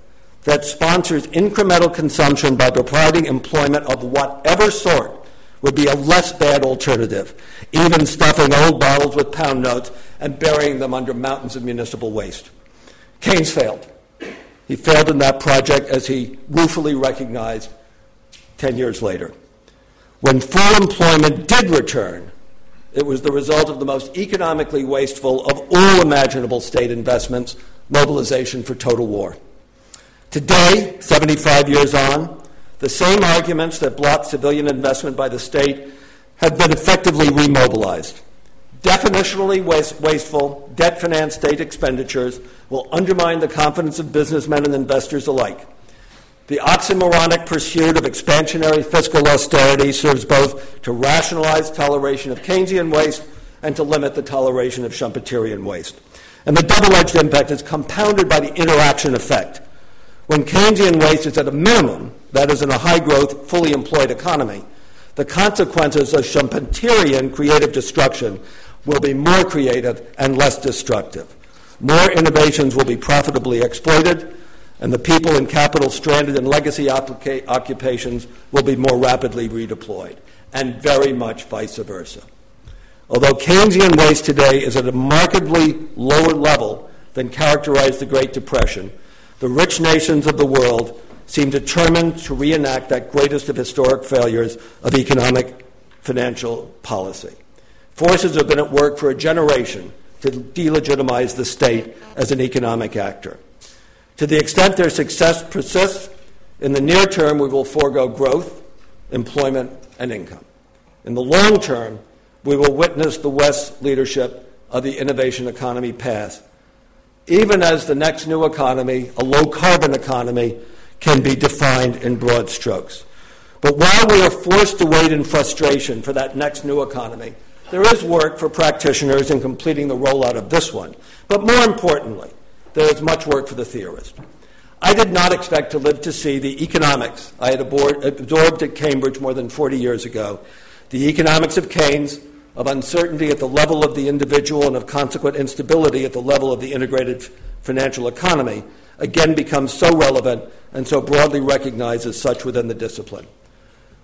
that sponsors incremental consumption by providing employment of whatever sort would be a less bad alternative, even stuffing old bottles with pound notes and burying them under mountains of municipal waste. Keynes failed. He failed in that project as he ruefully recognized 10 years later. When full employment did return, it was the result of the most economically wasteful of all imaginable state investments mobilization for total war. Today, 75 years on, the same arguments that blocked civilian investment by the state have been effectively remobilized. Definitionally waste, wasteful, debt financed state expenditures will undermine the confidence of businessmen and investors alike. The oxymoronic pursuit of expansionary fiscal austerity serves both to rationalize toleration of Keynesian waste and to limit the toleration of Schumpeterian waste. And the double edged impact is compounded by the interaction effect. When Keynesian waste is at a minimum, that is, in a high growth, fully employed economy, the consequences of Schumpeterian creative destruction will be more creative and less destructive. More innovations will be profitably exploited, and the people and capital stranded in legacy occupations will be more rapidly redeployed, and very much vice versa. Although Keynesian waste today is at a markedly lower level than characterized the Great Depression, the rich nations of the world seem determined to reenact that greatest of historic failures of economic financial policy. Forces have been at work for a generation to delegitimize the state as an economic actor. To the extent their success persists, in the near term, we will forego growth, employment, and income. In the long term, we will witness the West's leadership of the innovation economy path, even as the next new economy, a low carbon economy, can be defined in broad strokes. But while we are forced to wait in frustration for that next new economy, there is work for practitioners in completing the rollout of this one. But more importantly, there is much work for the theorist. I did not expect to live to see the economics I had absorbed at Cambridge more than 40 years ago, the economics of Keynes, of uncertainty at the level of the individual and of consequent instability at the level of the integrated financial economy, again becomes so relevant and so broadly recognized as such within the discipline.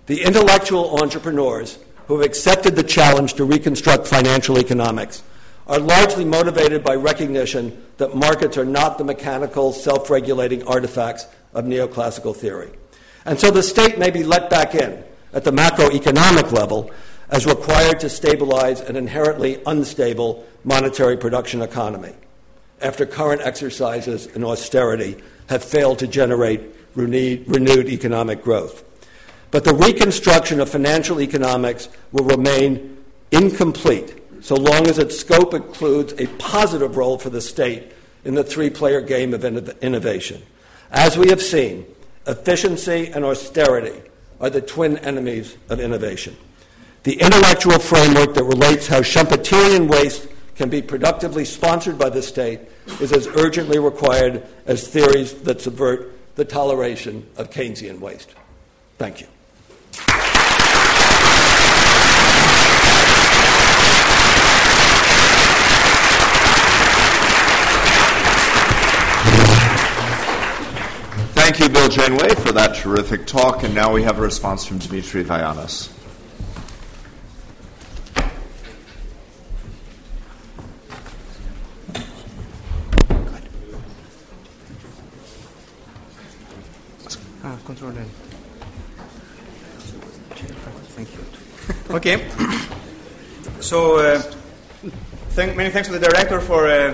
The intellectual entrepreneurs who have accepted the challenge to reconstruct financial economics are largely motivated by recognition that markets are not the mechanical, self regulating artifacts of neoclassical theory. And so the state may be let back in at the macroeconomic level as required to stabilize an inherently unstable monetary production economy after current exercises in austerity have failed to generate renewed economic growth. But the reconstruction of financial economics will remain incomplete so long as its scope includes a positive role for the state in the three player game of innovation. As we have seen, efficiency and austerity are the twin enemies of innovation. The intellectual framework that relates how Schumpeterian waste can be productively sponsored by the state is as urgently required as theories that subvert the toleration of Keynesian waste. Thank you. Thank you, Bill Janeway, for that terrific talk. And now we have a response from Dimitri Vayanos. You. okay. so, uh, thank, many thanks to the director for uh,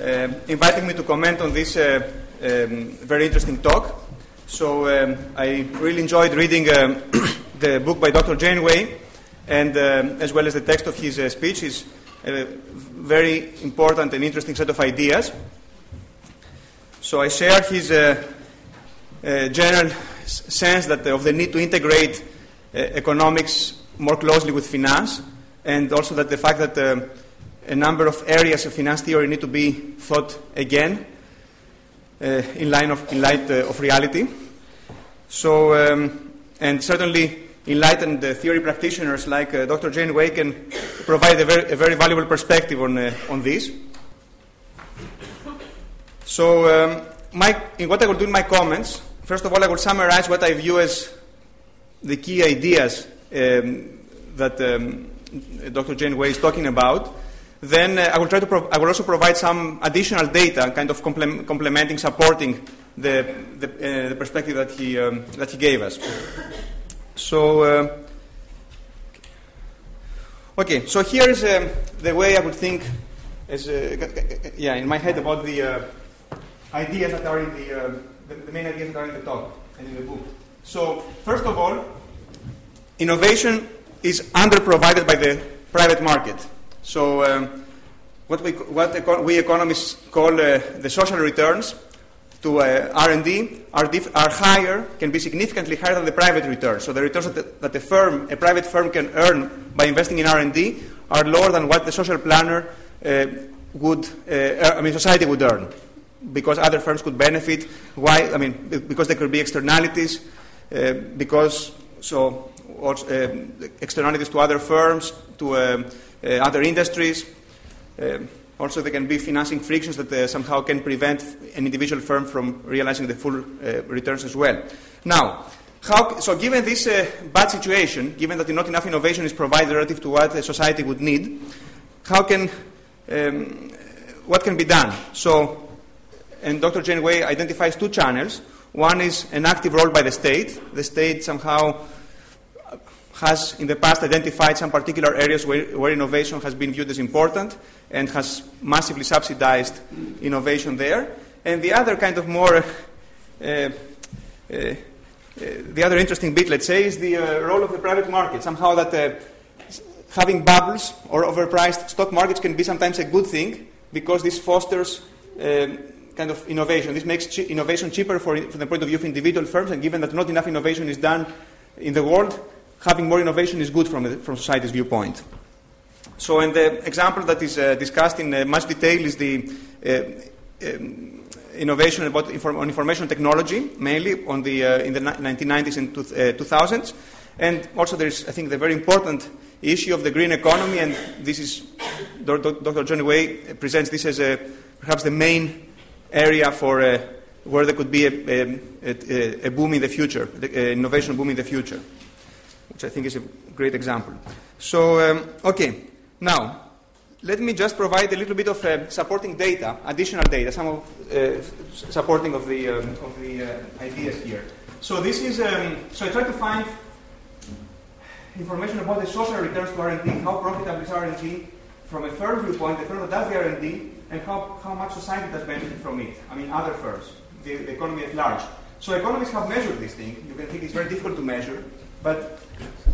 uh, inviting me to comment on this uh, um, very interesting talk. So um, I really enjoyed reading um, the book by Dr. Janeway, and um, as well as the text of his uh, speech. is a very important and interesting set of ideas. So I share his uh, general sense that of the need to integrate uh, economics more closely with finance, and also that the fact that uh, a number of areas of finance theory need to be thought again uh, in, line of, in light uh, of reality. So, um, and certainly enlightened uh, theory practitioners like Dr. Janeway can provide a very, a very valuable perspective on, on this. So, um, my, in what I will do in my comments, first of all, I will summarize what I view as the key ideas um, that um, Dr. Janeway is talking about. Then uh, I will try to. Pro- I will also provide some additional data, kind of complementing, supporting the the, uh, the perspective that he um, that he gave us. So, uh, Okay, so here is um, the way I would think, as, uh, yeah, in my head about the uh, ideas that are in the, uh, the, the main ideas that are in the talk and in the book. So, first of all, innovation is underprovided by the private market. So, um, what, we, what eco- we economists call uh, the social returns to uh, R&D are, are higher, can be significantly higher than the private returns. So the returns that, the, that a firm, a private firm, can earn by investing in R&D are lower than what the social planner uh, would, uh, I mean, society would earn, because other firms could benefit. Why? I mean, because there could be externalities, uh, because so also, uh, externalities to other firms, to um, uh, other industries. Um, also, there can be financing frictions that uh, somehow can prevent an individual firm from realizing the full uh, returns as well. Now, how, so given this uh, bad situation, given that not enough innovation is provided relative to what society would need, how can, um, what can be done? So, and Dr. Janeway identifies two channels. One is an active role by the state. The state somehow has in the past identified some particular areas where, where, innovation has been viewed as important and has massively subsidized innovation there. And the other kind of more, uh, uh, uh, the other interesting bit, let's say, is the uh, role of the private market. Somehow that uh, having bubbles or overpriced stock markets can be sometimes a good thing because this fosters um, kind of innovation. This makes innovation cheaper for, from the point of view of individual firms, and given that not enough innovation is done in the world, having more innovation is good from, from society's viewpoint. So, and the example that is uh, discussed in uh, much detail is the uh, um, innovation about inform- on information technology, mainly on the, uh, in the ni- 1990s and two- 2000s. And also, there is, I think, the very important issue of the green economy, and this is Dr. Janeway presents this as a, perhaps the main area for uh, where there could be a, a, a, boom in the future, the innovation boom in the future which I think is a great example. So, um, okay, now let me just provide a little bit of uh, supporting data, additional data, some of uh, supporting of the um, of the uh, ideas here. So this is um, so I try to find information about the social returns to R&D, how profitable is R&D from a firm viewpoint, the firm that does the R&D, and how, how much society does benefit from it. I mean, other firms, the, the economy at large. So economists have measured this thing. You can think it's very difficult to measure, but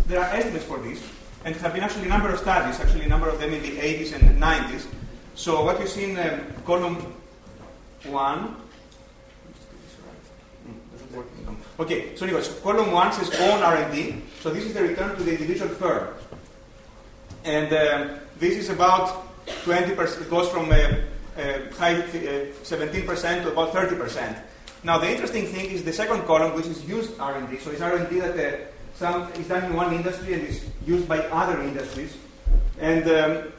there are estimates for this, and there have been actually a number of studies, actually a number of them in the 80s and 90s. So what you see in um, column one. Okay, so anyways, column one says own R&D. So this is the return to the individual firm, and um, this is about 20%. It goes from uh, uh, high uh, 17% to about 30%. Now the interesting thing is the second column, which is used R&D. So it's R&D that some is done in one industry and is used by other industries. And um,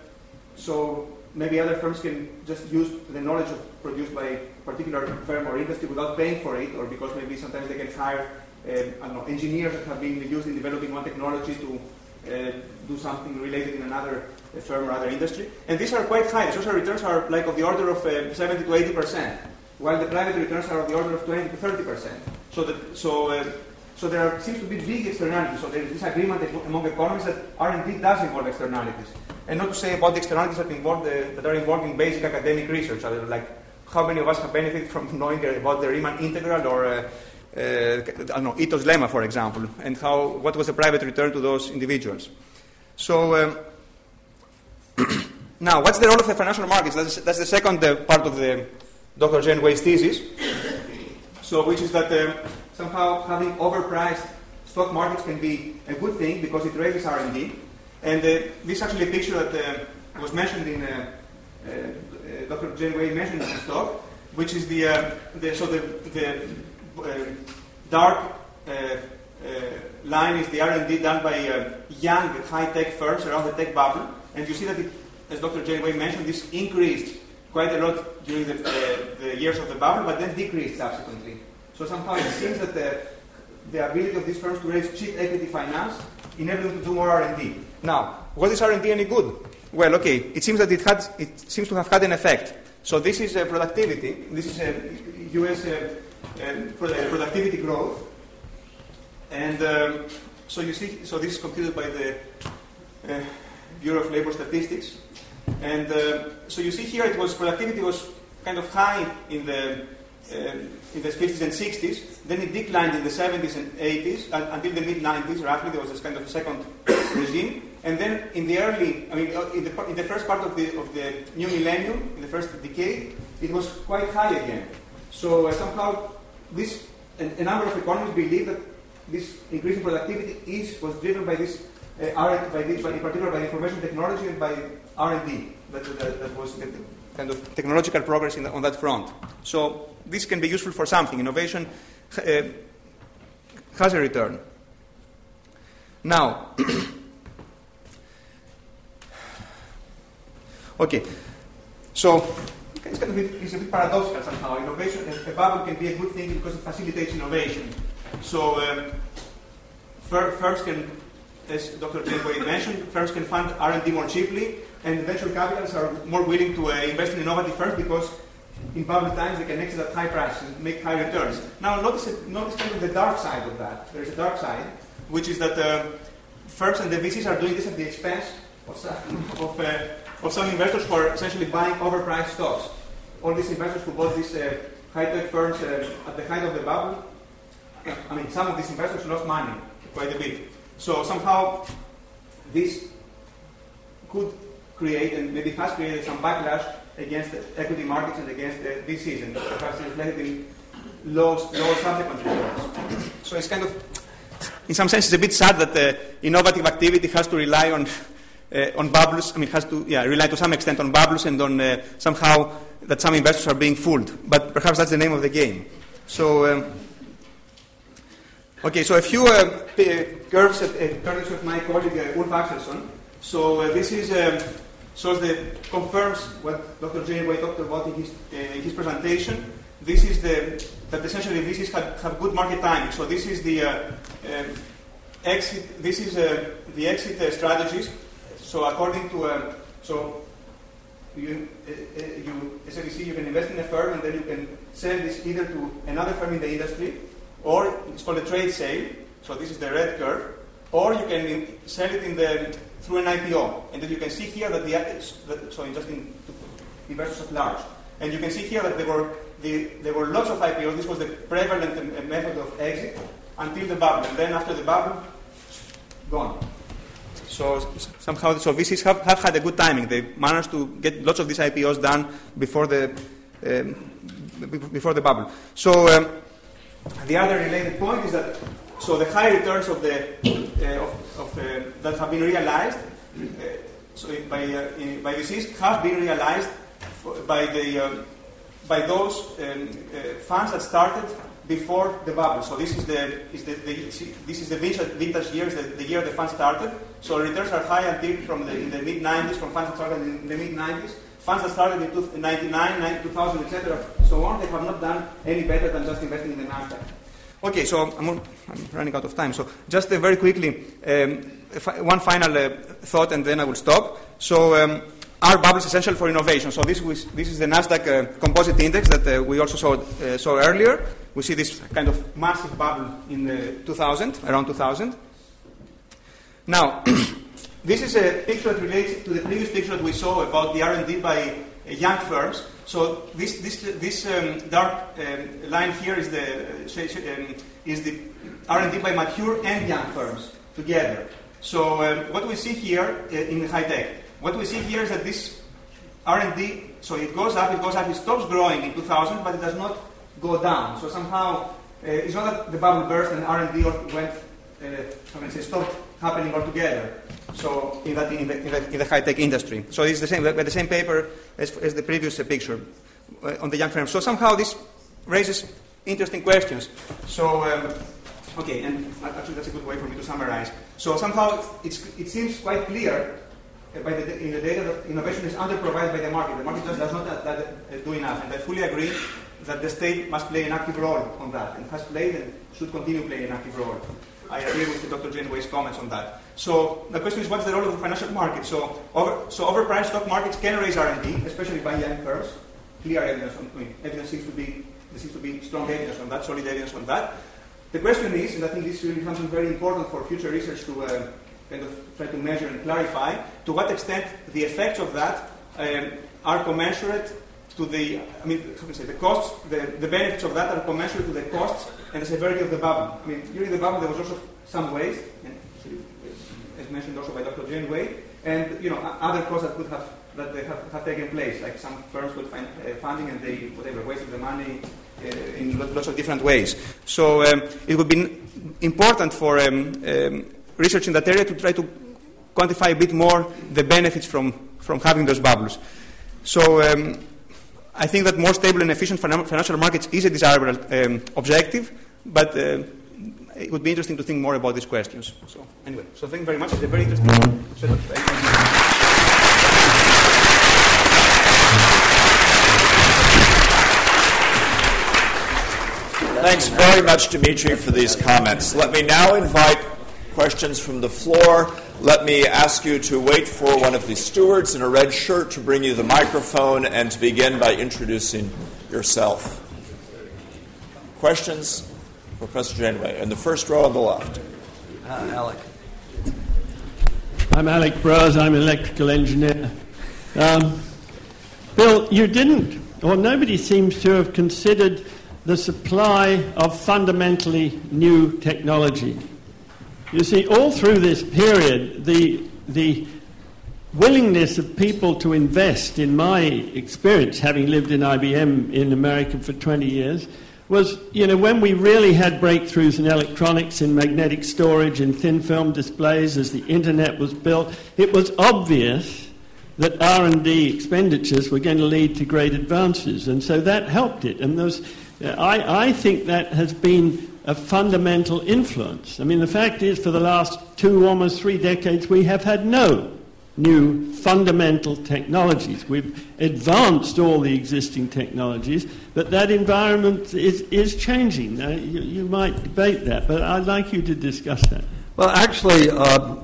so maybe other firms can just use the knowledge of, produced by a particular firm or industry without paying for it, or because maybe sometimes they can hire uh, know, engineers that have been used in developing one technology to uh, do something related in another uh, firm or other industry. And these are quite high. The social returns are like of the order of uh, 70 to 80 percent, while the private returns are of the order of 20 to 30 percent. So, that, so uh, so there are, seems to be big externalities. So there is this agreement among economists that R&D does involve externalities. And not to say about the externalities that, involve the, that are involved in basic academic research, like how many of us have benefited from knowing about the Riemann integral or uh, uh, I don't know, Ito's lemma, for example, and how, what was the private return to those individuals. So um, now, what's the role of the financial markets? That's, that's the second uh, part of the Dr. Janeway's thesis. So, which is that uh, somehow having overpriced stock markets can be a good thing because it raises R&D. And uh, this is actually a picture that uh, was mentioned in uh, uh Dr. Janeway mentioned in his talk, which is the, the so the, the dark line is the R&D done by young high-tech firms around the tech bubble, and you see that, it, as Dr. Janeway mentioned, this increased quite a lot during the, the years of the bubble, but then decreased subsequently. So somehow it seems that the, the ability of these firms to raise cheap equity finance enabled them to do more R&D. Now, was this R&D any good? Well, okay, it seems that it, had, it seems to have had an effect. So this is uh, productivity. This is uh, U.S. Uh, productivity growth. And um, so you see, so this is computed by the Bureau of Labor Statistics. And uh, so you see here, it was productivity was kind of high in the uh, in the 50s and 60s. Then it declined in the 70s and 80s until the mid 90s. Roughly, there was this kind of second regime. And then in the early, I mean, uh, in the, in the first part of the of the new millennium, in the first decade, it was quite high again. So uh, somehow, this a, a number of economists believe that this increase in productivity is was driven by this uh, by this, by, in particular by information technology and by R&D. That, that, that was kind of technological progress the, on that front. So this can be useful for something. Innovation uh, has a return. Now, okay, so it's, kind of, it's a bit paradoxical somehow. Innovation, a bubble can be a good thing because it facilitates innovation. So um, firms can, as Dr. Janeway mentioned, firms can fund R&D more cheaply, and venture capitalists are more willing to uh, invest in innovative firms because in public times they can exit at high prices and make high returns. Now, notice, notice kind of the dark side of that. There's a dark side, which is that uh, firms and the VCs are doing this at the expense of, of, uh, of some investors who are essentially buying overpriced stocks. All these investors who bought these uh, high-tech firms uh, at the height of the bubble, I mean, some of these investors lost money quite a bit. So somehow this could create and maybe has created some backlash against equity markets and against the VCs and perhaps reflected in low subsequent. So it's kind of, in some sense, it's a bit sad that the innovative activity has to rely on uh, on bubbles. I mean, has to yeah, rely to some extent on bubbles and on uh, somehow that some investors are being fooled. But perhaps that's the name of the game. So, um, okay, so a few uh, curves, uh, curves of my colleague uh, Ulf Axelson. So uh, this is um, shows the confirms what Dr. Janeway talked about in his, uh, his presentation. This is the that essentially this is have, have good market timing. So this is the uh, uh, exit. This is uh, the exit uh, strategies. So according to um, so you uh, you essentially you can invest in a firm and then you can sell this either to another firm in the industry or it's called a trade sale. So this is the red curve, or you can sell it in the through an IPO. And then you can see here that the, so just in investors at large. And you can see here that there were, the, there were lots of IPOs. This was the prevalent method of exit until the bubble. And then after the bubble, gone. So somehow, so VCs have, have had a good timing. They managed to get lots of these IPOs done before the, um, before the bubble. So um, the other related point is that so the high returns of the uh, of, of, uh, that have been realized uh, so by by VCs have been realized by the um, by those um, funds that started before the bubble. So this is the, is the, the this is the vintage, vintage years, the, the, year the fund started. So returns are high until from the, in the mid 90s, from funds that started in the mid 90s. Funds that started in 99, 2000, etc., so on, they have not done any better than just investing in the Nasdaq. Okay, so I'm, I'm, running out of time. So just uh, very quickly, um, one final uh, thought, and then I will stop. So um, are bubbles essential for innovation? So this, was, this is the Nasdaq uh, Composite Index that uh, we also saw, uh, saw earlier. We see this kind of massive bubble in 2000, around 2000. Now, this is a picture that relates to the previous picture that we saw about the R&D by uh, young firms. So this, this, this um, dark um, line here is the, um, is the R&D by mature and young firms together. So um, what we see here uh, in high tech, what we see here is that this R&D, so it goes up, it goes up, it stops growing in 2000, but it does not go down. So somehow, uh, it's not that the bubble burst and R&D went, uh, I say, stopped happening altogether. So in, that, in, the, in, the, in the high-tech industry. So it's the same, the same paper as, as the previous picture uh, on the young firms. So somehow this raises interesting questions. So, um, okay, and actually that's a good way for me to summarize. So somehow it seems quite clear uh, by the, in the data that innovation is underprovided by the market. The market just does not uh, that, uh, do enough. And I fully agree that the state must play an active role on that and has played and should continue playing an active role. I agree with Dr. Janeway's comments on that. So the question is, what's the role of the financial market? So, over, so overpriced stock markets can raise R&D, especially by young firms. Clear evidence on I mean, evidence seems to be there seems to be strong evidence on that, solid evidence on that. The question is, and I think this is really something very important for future research to uh, kind of try to measure and clarify to what extent the effects of that um, are commensurate to the, I mean, how can I say, the costs, the, the benefits of that are commensurate to the costs and the severity of the bubble. I mean, during the bubble there was also some waste, and as mentioned also by Dr. Janeway, and you know other costs that could have that they have, have taken place, like some firms would find uh, funding and they whatever wasted the money uh, in lots of different ways. So um, it would be important for um, um, research in that area to try to quantify a bit more the benefits from, from having those bubbles. So um, I think that more stable and efficient financial markets is a desirable um, objective, but uh, it would be interesting to think more about these questions. So anyway, so thank you very much. It's a very interesting set of Thanks very much, Dimitri, for these comments. Let me now invite questions from the floor. Let me ask you to wait for one of the stewards in a red shirt to bring you the microphone and to begin by introducing yourself. Questions? Professor Janeway, in the first row on the left. Uh, Alec. I'm Alec Broers. I'm an electrical engineer. Um, Bill, you didn't, or nobody seems to have considered the supply of fundamentally new technology. You see, all through this period, the, the willingness of people to invest, in my experience, having lived in IBM in America for 20 years, was, you know, when we really had breakthroughs in electronics, in magnetic storage, in thin film displays, as the internet was built, it was obvious that R&D expenditures were going to lead to great advances, and so that helped it. And those I, I think that has been a fundamental influence. I mean, the fact is, for the last two, almost three decades, we have had no new fundamental technologies. We've advanced all the existing technologies, but that environment is, is changing. Now, you, you, might debate that, but I'd like you to discuss that. Well, actually, uh,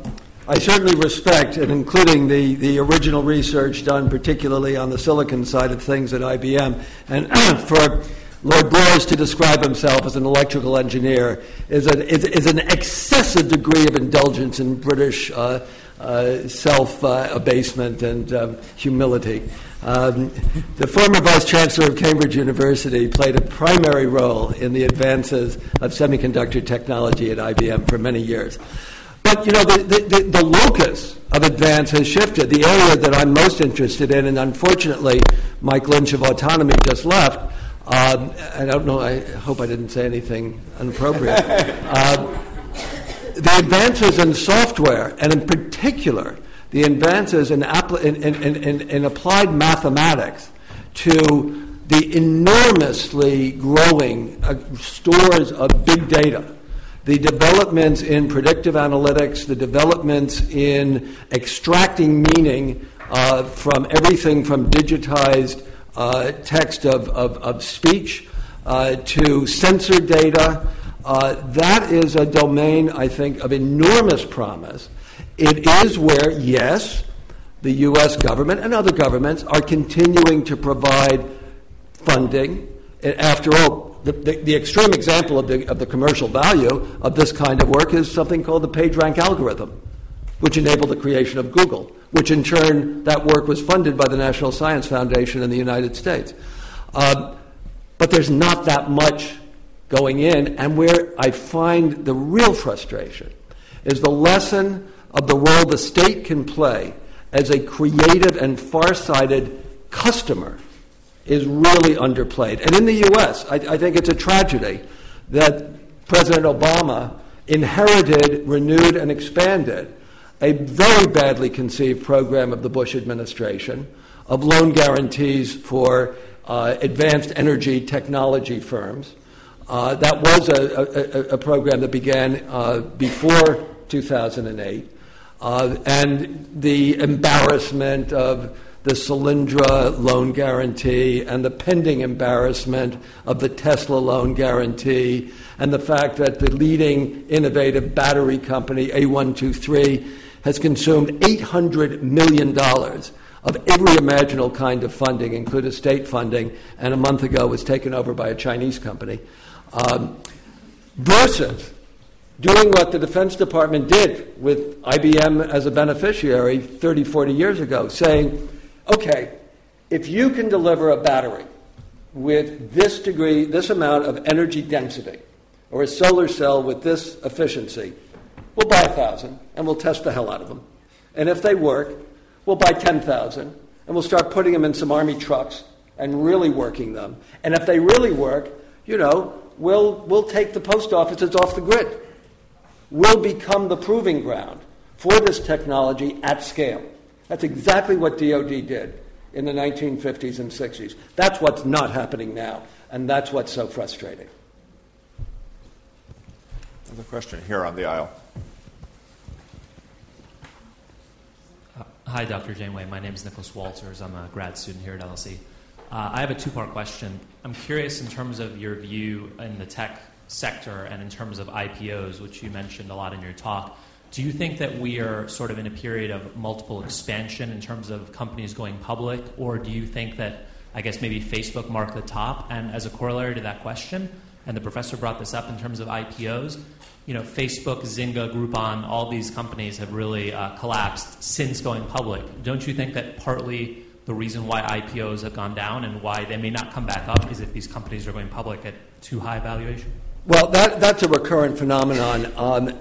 I certainly respect, and including the, the original research done particularly on the silicon side of things at IBM, and for Lord Broers to describe himself as an electrical engineer is, a, is, is an excessive degree of indulgence in British uh, uh, self uh, abasement and um, humility. Um, the former vice chancellor of Cambridge University played a primary role in the advances of semiconductor technology at IBM for many years. But you know, the, the, the, locus of advance has shifted. The area that I'm most interested in, and unfortunately, Mike Lynch of Autonomy just left, um, I don't know, I hope I didn't say anything inappropriate. uh, the advances in software, and in particular, the advances in, in, in, in, applied mathematics to the enormously growing uh, stores of big data, the developments in predictive analytics, the developments in extracting meaning uh, from everything from digitized uh, text of, of, of speech uh, to sensor data. Uh, that is a domain, I think, of enormous promise. It is where, yes, the U.S. government and other governments are continuing to provide funding. After all, the, the, the, extreme example of the, of the commercial value of this kind of work is something called the PageRank algorithm, which enabled the creation of Google which in turn, that work was funded by the National Science Foundation in the United States. Uh, but there's not that much going in, and where I find the real frustration is the lesson of the role the state can play as a creative and far-sighted customer is really underplayed. And in the U.S., I, I think it's a tragedy that President Obama inherited, renewed, and expanded a very badly conceived program of the Bush administration of loan guarantees for uh, advanced energy technology firms. Uh, that was a, a, a, program that began uh, before 2008. Uh, and the embarrassment of the Solyndra loan guarantee and the pending embarrassment of the Tesla loan guarantee and the fact that the leading innovative battery company, A123, has consumed $800 million of every imaginable kind of funding, including state funding, and a month ago was taken over by a Chinese company. Um, versus doing what the Defense Department did with IBM as a beneficiary 30, 40 years ago, saying, okay, if you can deliver a battery with this degree, this amount of energy density, or a solar cell with this efficiency, we'll buy a thousand and we'll test the hell out of them. And if they work, we'll buy 10,000 and we'll start putting them in some army trucks and really working them. And if they really work, you know, we'll, we'll take the post offices off the grid. We'll become the proving ground for this technology at scale. That's exactly what DoD did in the 1950s and 60s. That's what's not happening now, and that's what's so frustrating. Another question here on the aisle. Uh, hi, Dr. Janeway. My name is Nicholas Walters. I'm a grad student here at LSE. Uh, I have a two part question. I'm curious in terms of your view in the tech sector and in terms of IPOs, which you mentioned a lot in your talk. Do you think that we are sort of in a period of multiple expansion in terms of companies going public, or do you think that, I guess, maybe Facebook marked the top? And as a corollary to that question, and the professor brought this up in terms of IPOs, you know, Facebook, Zynga, Groupon, all these companies have really uh, collapsed since going public. Don't you think that partly the reason why IPOs have gone down and why they may not come back up is if these companies are going public at too high valuation? Well, that, that's a recurrent phenomenon. Um,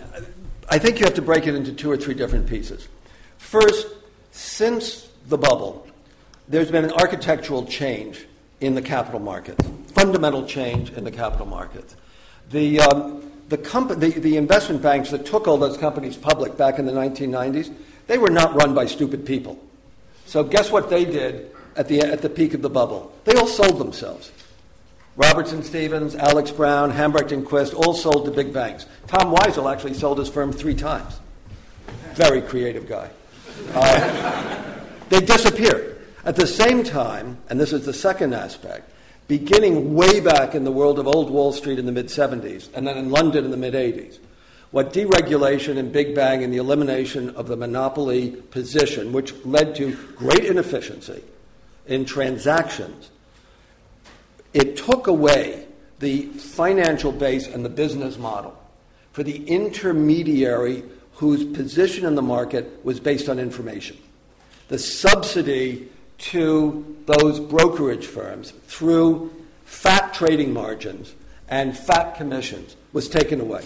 I think you have to break it into two or three different pieces. First, since the bubble, there's been an architectural change in the capital markets, fundamental change in the capital markets. The, um, the, comp- the, the investment banks that took all those companies public back in the 1990s, they were not run by stupid people. So, guess what they did at the, at the peak of the bubble? They all sold themselves. Robertson Stephens, Alex Brown, Hambrecht and Quist all sold to big banks. Tom Weisel actually sold his firm three times. Very creative guy. Uh, they disappeared. At the same time, and this is the second aspect, beginning way back in the world of old Wall Street in the mid 70s, and then in London in the mid 80s, what deregulation and Big Bang and the elimination of the monopoly position, which led to great inefficiency in transactions, it took away the financial base and the business model for the intermediary whose position in the market was based on information. The subsidy to those brokerage firms through fat trading margins and fat commissions was taken away.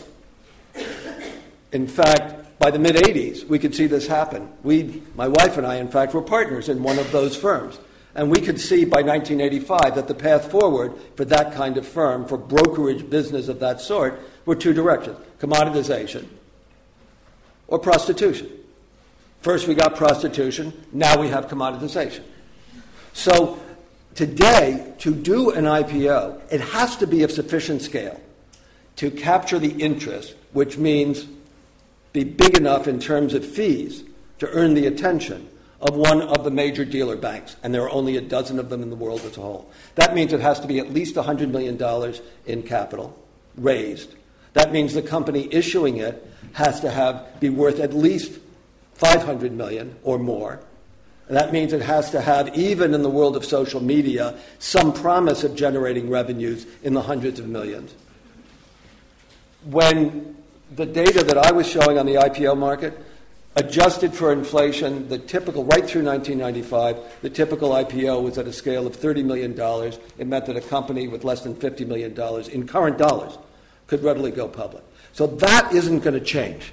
In fact, by the mid 80s, we could see this happen. We, my wife and I, in fact, were partners in one of those firms. And we could see by 1985 that the path forward for that kind of firm, for brokerage business of that sort, were two directions commoditization or prostitution. First, we got prostitution, now we have commoditization. So, today, to do an IPO, it has to be of sufficient scale to capture the interest, which means be big enough in terms of fees to earn the attention of one of the major dealer banks, and there are only a dozen of them in the world as a whole. That means it has to be at least $100 million in capital raised. That means the company issuing it has to have be worth at least 500 million or more. And that means it has to have, even in the world of social media, some promise of generating revenues in the hundreds of millions. When the data that I was showing on the IPO market, adjusted for inflation, the typical, right through 1995, the typical IPO was at a scale of $30 million. It meant that a company with less than $50 million in current dollars could readily go public. So that isn't going to change.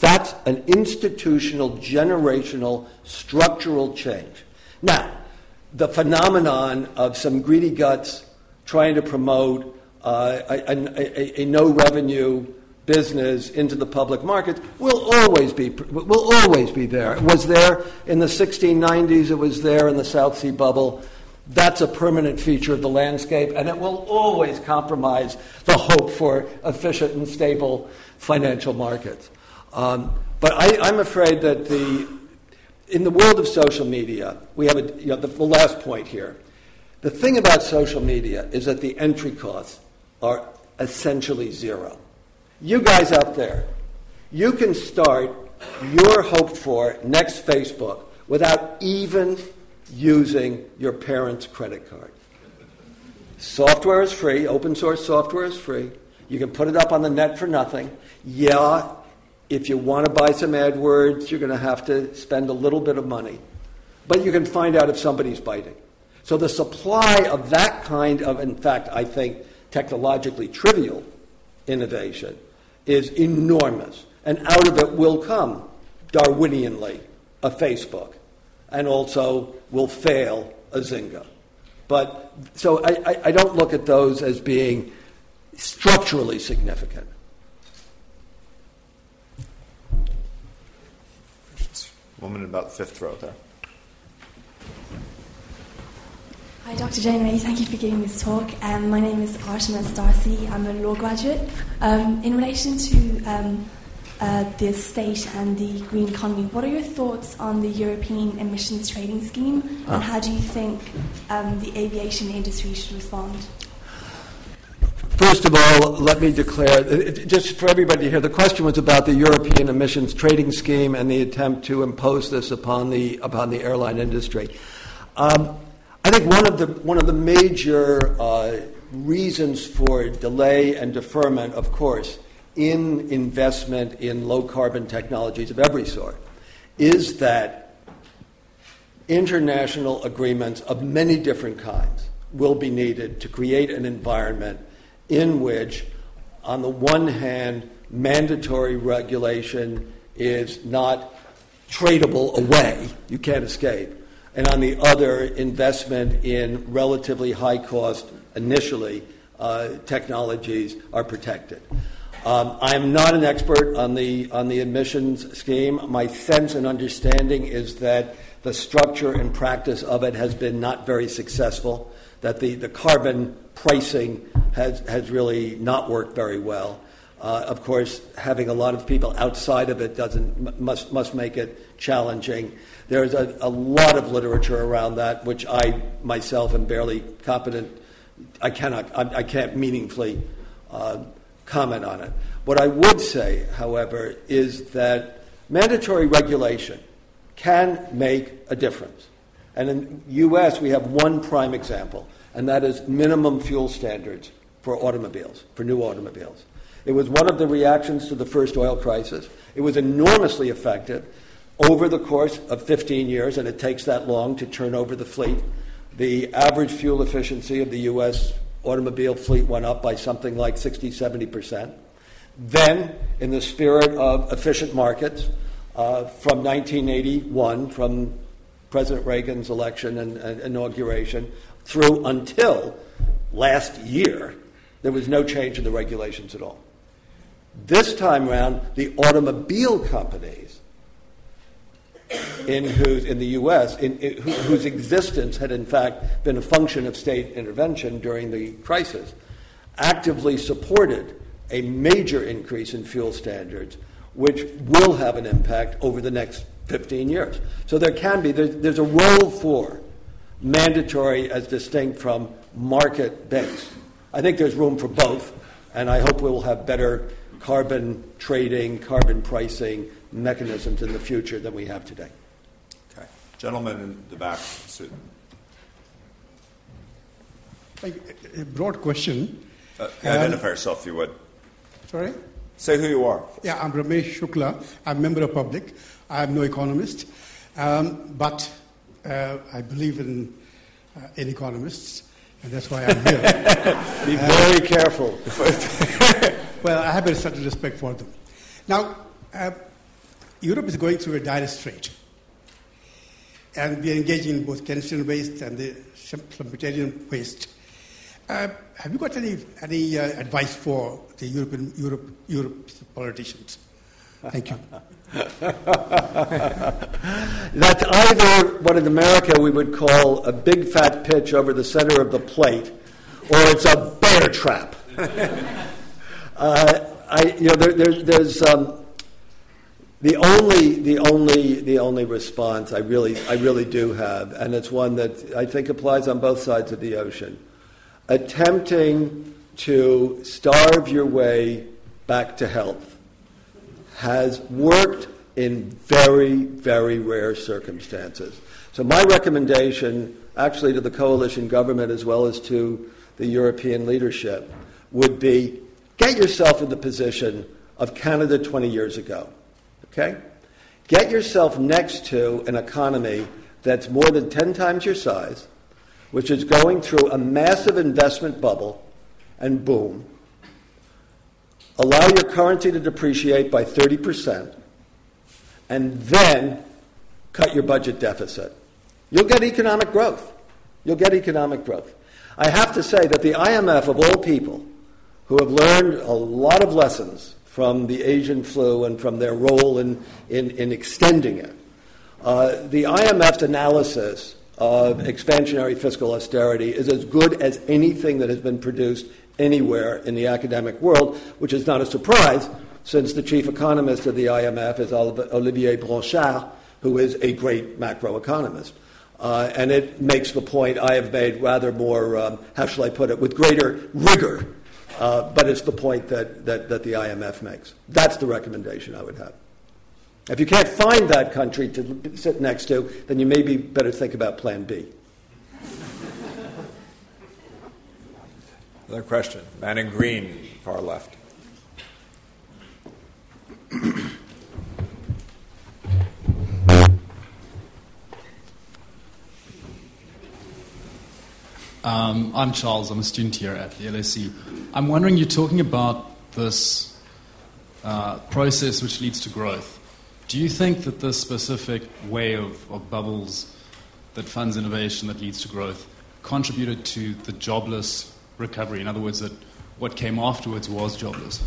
That's an institutional, generational, structural change. Now, the phenomenon of some greedy guts trying to promote uh, a, a, a, no revenue business into the public markets will always be will always be there. It was there in the 1690s. It was there in the South Sea bubble. That's a permanent feature of the landscape, and it will always compromise the hope for efficient and stable financial markets. Um, but I, am afraid that the in the world of social media, we have a, you know, the, the last point here. The thing about social media is that the entry costs are essentially zero. You guys out there, you can start your hoped for next Facebook without even using your parents' credit card. Software is free, open source software is free. You can put it up on the net for nothing. Yeah, if you want to buy some AdWords, you're going to have to spend a little bit of money. But you can find out if somebody's biting. So the supply of that kind of, in fact, I think technologically trivial innovation is enormous. And out of it will come, Darwinianly, a Facebook, and also will fail a Zynga. But so I, I, don't look at those as being structurally significant. Woman in about fifth row there. Hi, Dr. Janeway. Thank you for giving this talk. Um, my name is Artemis Darcy. I'm a law graduate. Um, in relation to um, uh, the state and the green economy, what are your thoughts on the European emissions trading scheme, and ah. how do you think um, the aviation industry should respond? First of all, let me declare, just for everybody here, the question was about the European emissions trading scheme and the attempt to impose this upon the, upon the airline industry. Um, I think one of the, one of the major uh, reasons for delay and deferment, of course, in investment in low carbon technologies of every sort is that international agreements of many different kinds will be needed to create an environment in which, on the one hand, mandatory regulation is not tradable away, you can't escape, and on the other, investment in relatively high cost, initially, uh, technologies are protected. Um, I'm not an expert on the, on the admissions scheme. My sense and understanding is that the structure and practice of it has been not very successful, that the, the carbon pricing has, has really not worked very well. Uh, of course, having a lot of people outside of it doesn't must must make it challenging. There's a, a lot of literature around that, which I myself am barely competent. I cannot. I, I can't meaningfully uh, comment on it. What I would say, however, is that mandatory regulation can make a difference. And in the U.S., we have one prime example, and that is minimum fuel standards for automobiles, for new automobiles. It was one of the reactions to the first oil crisis. It was enormously effective over the course of 15 years, and it takes that long to turn over the fleet, the average fuel efficiency of the U.S. automobile fleet went up by something like 60, 70 percent. Then, in the spirit of efficient markets, uh, from 1981, from President Reagan's election and, and inauguration, through until last year, there was no change in the regulations at all. This time around, the automobile companies in, whose, in the U.S., in, in, whose existence had in fact been a function of state intervention during the crisis, actively supported a major increase in fuel standards, which will have an impact over the next 15 years. So there can be, there's, there's a role for mandatory as distinct from market based. I think there's room for both, and I hope we will have better carbon trading, carbon pricing mechanisms in the future than we have today. Okay. Gentleman in the back, A broad question. Uh, identify um, yourself, if you would. Sorry? Say who you are. Yeah, I'm Ramesh Shukla. I'm a member of public. I'm no economist. Um, but uh, I believe in, uh, in economists, and that's why I'm here. Be very careful. well, I have a certain respect for them. Now, uh, Europe is going through a dire strait. And we are engaging in both Keynesian waste and the Schumpeterian waste. Uh, have you got any, any uh, advice for the European Europe, Europe politicians? Thank you. That's either what in America we would call a big fat pitch over the center of the plate, or it's a bear trap. uh, I, you know, there, there, there's um, the only, the only, the only response I really, I really do have, and it's one that I think applies on both sides of the ocean. Attempting to starve your way back to health has worked in very, very rare circumstances. So, my recommendation, actually, to the coalition government as well as to the European leadership, would be Get yourself in the position of Canada 20 years ago. Okay? Get yourself next to an economy that's more than 10 times your size, which is going through a massive investment bubble, and boom. Allow your currency to depreciate by 30%, and then cut your budget deficit. You'll get economic growth. You'll get economic growth. I have to say that the IMF, of all people, who have learned a lot of lessons from the Asian flu and from their role in, in, in extending it, uh, the IMF's analysis of expansionary fiscal austerity is as good as anything that has been produced anywhere in the academic world, which is not a surprise since the chief economist of the IMF is Olivier Blanchard, who is a great macroeconomist. Uh, and it makes the point I have made rather more, um, how shall I put it, with greater rigor. Uh, but it's the point that, that, that the IMF makes. That's the recommendation I would have. If you can't find that country to sit next to, then you maybe better think about Plan B. Another question. Man in green, far left. Um, I'm Charles. I'm a student here at the LSE. I'm wondering, you're talking about this uh, process which leads to growth. Do you think that this specific way of, of bubbles that funds innovation that leads to growth contributed to the jobless recovery? In other words, that what came afterwards was jobless.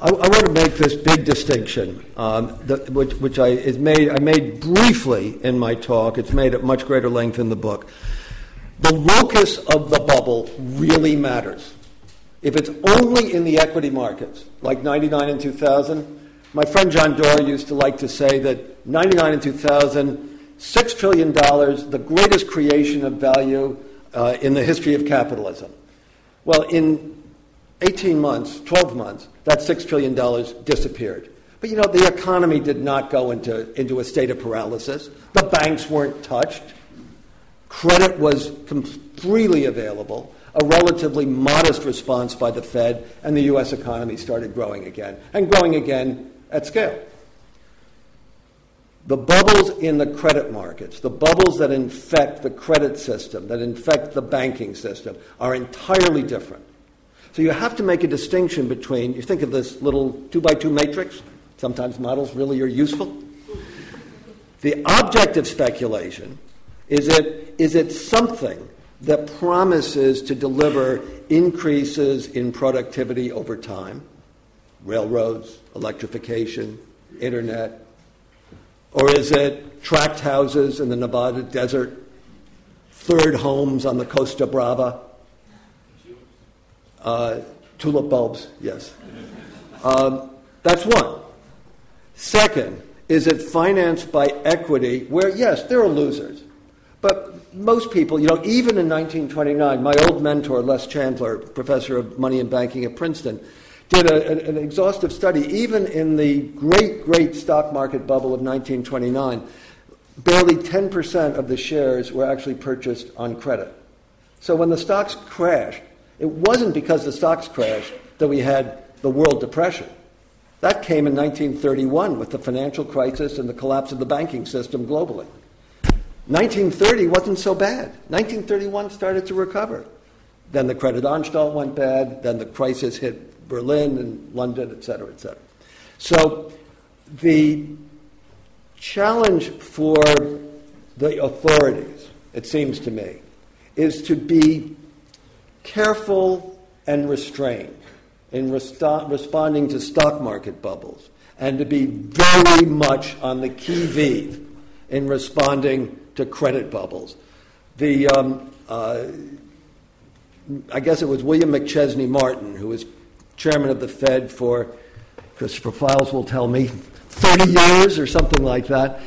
I, I want to make this big distinction, um, that, which, which I, is made, I made briefly in my talk. It's made at much greater length in the book. The locus of the bubble really matters. If it's only in the equity markets, like 99 and 2000, my friend John Doerr used to like to say that 99 and 2000, $6 trillion, the greatest creation of value uh, in the history of capitalism. Well, in 18 months, 12 months, that $6 trillion disappeared. But you know, the economy did not go into, into a state of paralysis. The banks weren't touched. Credit was freely available, a relatively modest response by the Fed, and the U.S. economy started growing again, and growing again at scale. The bubbles in the credit markets, the bubbles that infect the credit system, that infect the banking system, are entirely different. So you have to make a distinction between, you think of this little two by two matrix, sometimes models really are useful. The object of speculation is it, is it something that promises to deliver increases in productivity over time? Railroads, electrification, internet? Or is it tract houses in the Nevada desert, third homes on the Costa Brava? Uh, tulip bulbs, yes. Um, that's one. Second, is it financed by equity where, yes, there are losers. But most people, you know, even in 1929, my old mentor, Les Chandler, professor of money and banking at Princeton, did a, an exhaustive study. Even in the great, great stock market bubble of 1929, barely 10% of the shares were actually purchased on credit. So when the stocks crashed, it wasn't because the stocks crashed that we had the world depression. That came in 1931 with the financial crisis and the collapse of the banking system globally. 1930 wasn't so bad. 1931 started to recover. Then the Credit Anstalt went bad. Then the crisis hit Berlin and London, et cetera, et cetera. So the challenge for the authorities, it seems to me, is to be careful and restrained in responding to stock market bubbles and to be very much on the qui vive in responding to credit bubbles. The, um, uh, I guess it was William McChesney Martin, who was chairman of the Fed for, Christopher Fildes will tell me, 30 years or something like that,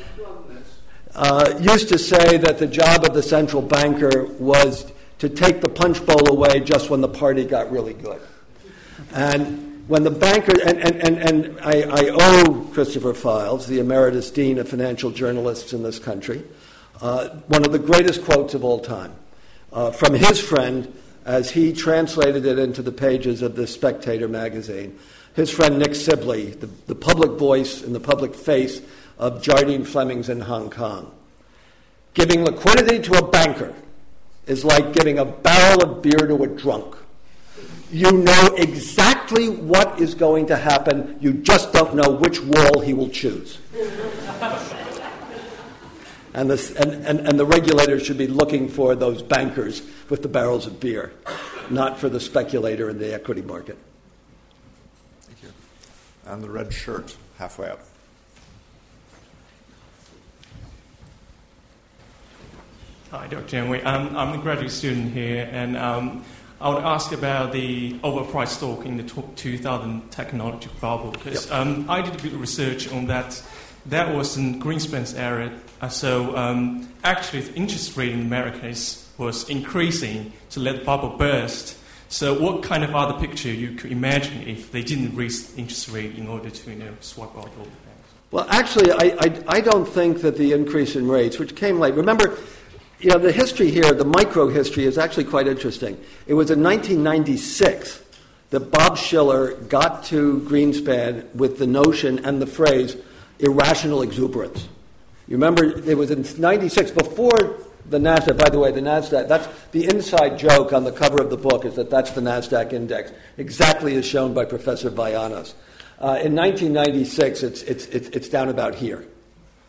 uh, used to say that the job of the central banker was to take the punch bowl away just when the party got really good. And when the banker, and, and, and, and I, I owe Christopher Fildes, the emeritus dean of financial journalists in this country, uh, one of the greatest quotes of all time uh, from his friend, as he translated it into the pages of the Spectator magazine. His friend Nick Sibley, the, the public voice and the public face of Jardine Flemings in Hong Kong. Giving liquidity to a banker is like giving a barrel of beer to a drunk. You know exactly what is going to happen, you just don't know which wall he will choose. and, the, and, and, and the regulators should be looking for those bankers with the barrels of beer, not for the speculator in the equity market. Thank you. And the red shirt, halfway up. Hi, Dr. Janeway. Um, I'm a graduate student here, and um, I would ask about the overpriced stock in the 2000 technology bubble, because yep. um, I did a bit of research on that. That was in Greenspan's era. Uh, so actually, actually, the interest rate in America is, was increasing to let the bubble burst. So what kind of other picture you could imagine if they didn't raise interest rate in order to you know, swap out all the banks? Well, actually, I, I, I don't think that the increase in rates, which came late, remember, you know, the history here, the micro history, is actually quite interesting. It was in 1996 that Bob Shiller got to Greenspan with the notion and the phrase irrational exuberance. You remember, it was in 96, before the NASDAQ, by the way, the NASDAQ, that's the inside joke on the cover of the book is that that's the NASDAQ index, exactly as shown by Professor Vayanos. Uh, in 1996, it's, it's, it's, it's down about here,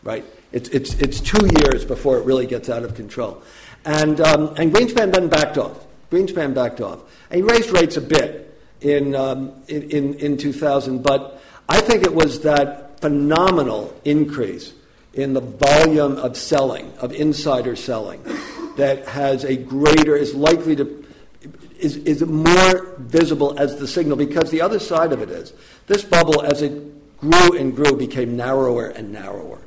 right? It's, it's, it's two years before it really gets out of control. And, um, and Greenspan then backed off. Greenspan backed off. And he raised rates a bit in, um, in, in, in 2000, but I think it was that phenomenal increase in the volume of selling, of insider selling, that has a greater, is likely to, is, is more visible as the signal because the other side of it is this bubble, as it grew and grew, became narrower and narrower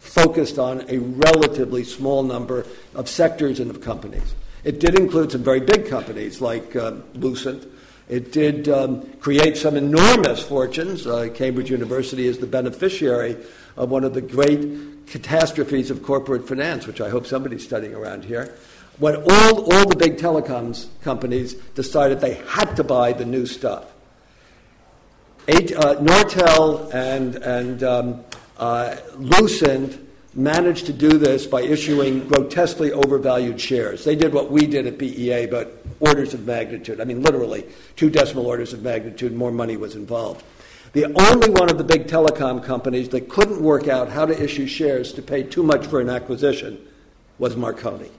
focused on a relatively small number of sectors and of companies. It did include some very big companies like uh, Lucent. It did um, create some enormous fortunes. Uh, Cambridge University is the beneficiary of one of the great catastrophes of corporate finance, which I hope somebody's studying around here. When all, all the big telecoms companies decided they had to buy the new stuff. Eight, uh, Nortel and, and um, uh, Lucent managed to do this by issuing grotesquely overvalued shares. They did what we did at BEA, but orders of magnitude. I mean, literally, two decimal orders of magnitude more money was involved. The only one of the big telecom companies that couldn't work out how to issue shares to pay too much for an acquisition was Marconi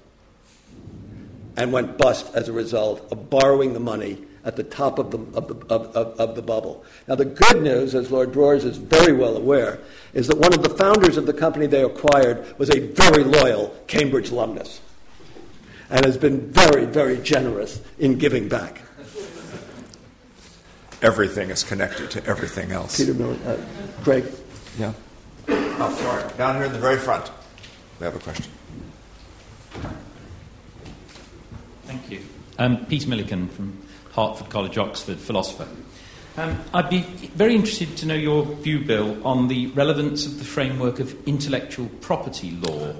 and went bust as a result of borrowing the money at the top of the, of the, of, of, of the bubble. Now, the good news, as Lord Broers is very well aware, is that one of the founders of the company they acquired was a very loyal Cambridge alumnus and has been very, very generous in giving back. Everything is connected to everything else. Peter Miller, uh, Craig. Yeah. Oh, sorry. Down here in the very front. We have a question. Thank you. Um, Peter Millican from Hertford College, Oxford, philosopher. Um, I'd be very interested to know your view, Bill, on the relevance of the framework of intellectual property law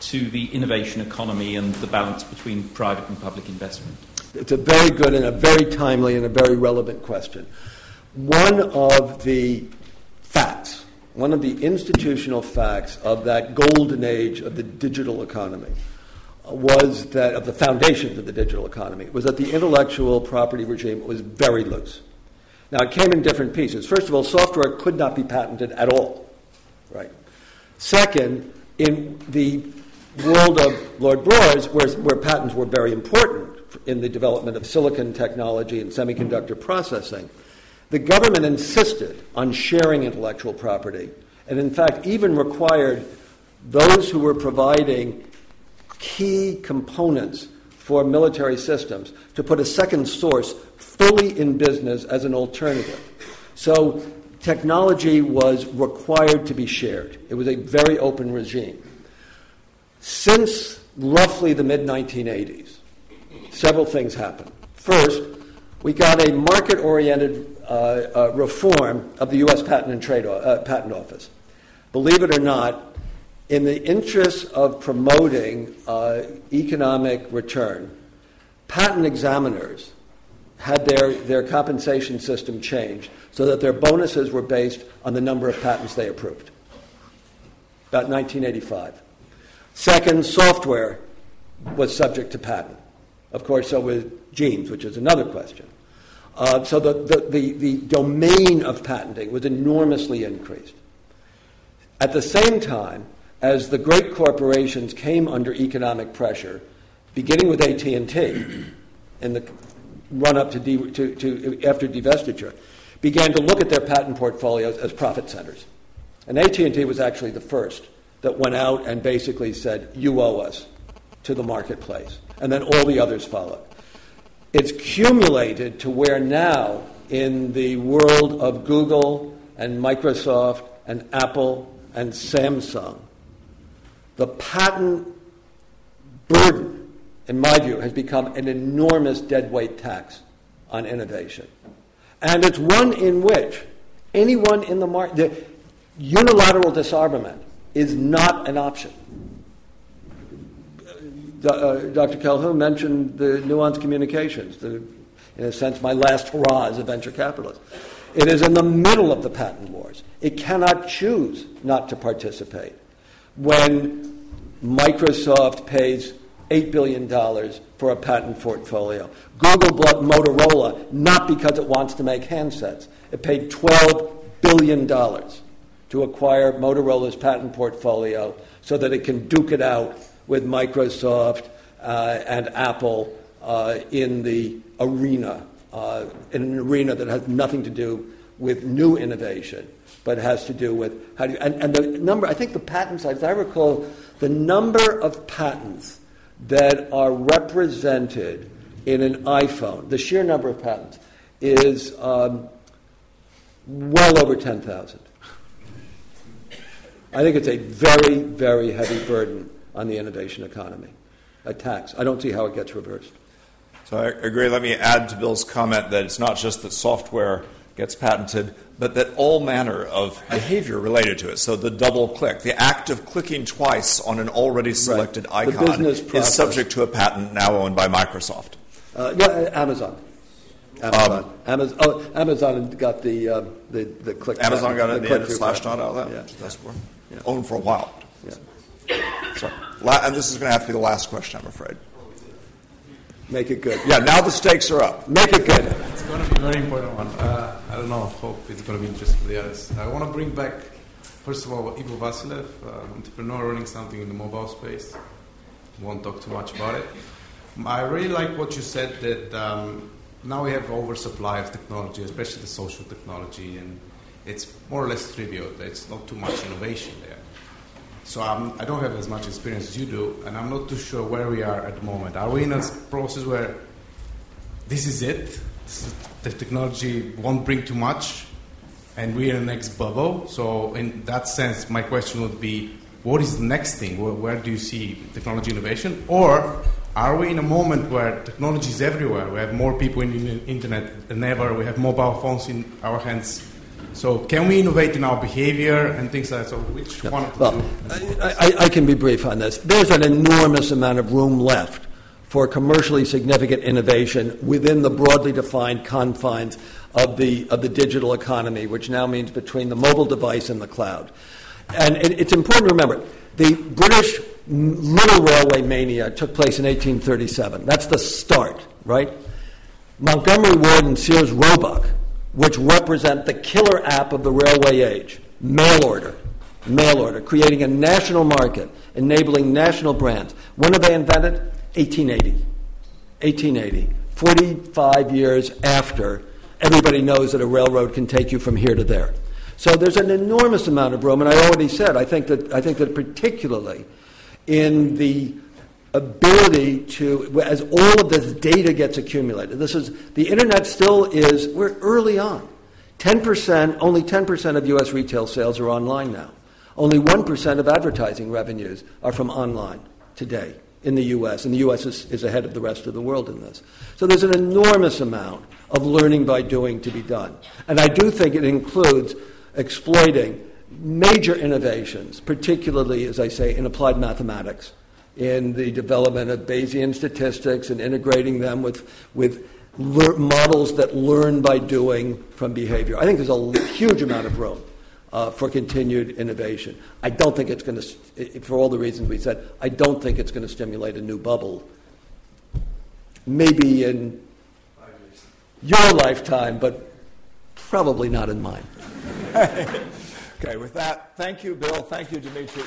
to the innovation economy and the balance between private and public investment. It's a very good and a very timely and a very relevant question. One of the facts, one of the institutional facts of that golden age of the digital economy was that of the foundations of the digital economy was that the intellectual property regime was very loose. Now it came in different pieces. First of all, software could not be patented at all. Right. Second, in the world of Lord Broers, where, where patents were very important in the development of silicon technology and semiconductor processing, the government insisted on sharing intellectual property, and in fact, even required those who were providing key components for military systems to put a second source fully in business as an alternative. So technology was required to be shared. It was a very open regime. Since roughly the mid 1980s, several things happened. First, we got a market oriented uh, uh, reform of the U.S. Patent and Trade uh, Patent Office. Believe it or not, in the interest of promoting uh, economic return, patent examiners had their, their compensation system changed so that their bonuses were based on the number of patents they approved. About 1985. Second, software was subject to patent. Of course, so was genes, which is another question. Uh, so the, the, the, the domain of patenting was enormously increased. At the same time, as the great corporations came under economic pressure, beginning with AT&T in the run up to, de- to, to after divestiture, began to look at their patent portfolios as profit centers. And AT&T was actually the first that went out and basically said, "You owe us," to the marketplace, and then all the others followed. It's cumulated to where now, in the world of Google and Microsoft and Apple and Samsung, the patent burden, in my view, has become an enormous deadweight tax on innovation. And it's one in which anyone in the market, unilateral disarmament is not an option. Uh, Dr. Calhoun mentioned the Nuance Communications, the, in a sense, my last hurrah as a venture capitalist. It is in the middle of the patent wars. It cannot choose not to participate. When Microsoft pays $8 billion for a patent portfolio. Google bought Motorola not because it wants to make handsets. It paid $12 billion to acquire Motorola's patent portfolio so that it can duke it out with Microsoft uh, and Apple uh, in the arena, uh, in an arena that has nothing to do with new innovation, but has to do with how do you, and, and the number, I think the patents, as I recall, the number of patents that are represented in an iPhone, the sheer number of patents, is um, well over 10,000. I think it's a very, very heavy burden on the innovation economy, a tax. I don't see how it gets reversed. So I agree. Let me add to Bill's comment that it's not just that software gets patented, but that all manner of behavior related to it. So the double click, the act of clicking twice on an already selected right. icon is subject to a patent now owned by Microsoft. Uh, yeah, Amazon. Amazon. Um, Amazon, oh, Amazon got the, uh, the, the click. Amazon got it the, end, slashed out of that. Yeah. That's yeah. Owned for a while. Yeah. So, and this is going to have to be the last question, I'm afraid. Make it good. Yeah, now the stakes are up. Make it good. It's going to be a very important one. Uh, I don't know. Hope it's going to be interesting for the others. I want to bring back, first of all, Ivo Vasilev, uh, entrepreneur running something in the mobile space. Won't talk too much about it. I really like what you said that um, now we have oversupply of technology, especially the social technology, and it's more or less trivial. It's not too much innovation there. So I'm, I do not have as much experience as you do, and I'm not too sure where we are at the moment. Are we in a process where this is it? The technology won't bring too much, and we're in the next bubble. So in that sense, my question would be, what is the next thing? Where, where do you see technology innovation? Or are we in a moment where technology is everywhere? We have more people in the internet than ever. We have mobile phones in our hands so can we innovate in our behavior and things like that? So which one of well, I, I, can be brief on this. There's an enormous amount of room left for commercially significant innovation within the broadly defined confines of the, of the digital economy, which now means between the mobile device and the cloud. And it, it's important to remember the British little railway mania took place in 1837. That's the start, right? Montgomery Ward and Sears Roebuck which represent the killer app of the railway age mail order. Mail order, creating a national market, enabling national brands. When are they invented? 1880. 1880. 45 years after everybody knows that a railroad can take you from here to there. So there's an enormous amount of room, and I already said, I think that, I think that particularly in the ability to, as all of this data gets accumulated, this is, the internet still is, we're early on. 10%, only 10% of US retail sales are online now. Only 1% of advertising revenues are from online today in the US, and the US is, is ahead of the rest of the world in this. So there's an enormous amount of learning by doing to be done. And I do think it includes exploiting major innovations, particularly, as I say, in applied mathematics in the development of Bayesian statistics and integrating them with, with lear- models that learn by doing from behavior. I think there's a huge amount of room uh, for continued innovation. I don't think it's going to, for all the reasons we said, I don't think it's going to stimulate a new bubble. Maybe in your lifetime, but probably not in mine. okay, with that, thank you, Bill. Thank you, Dimitri.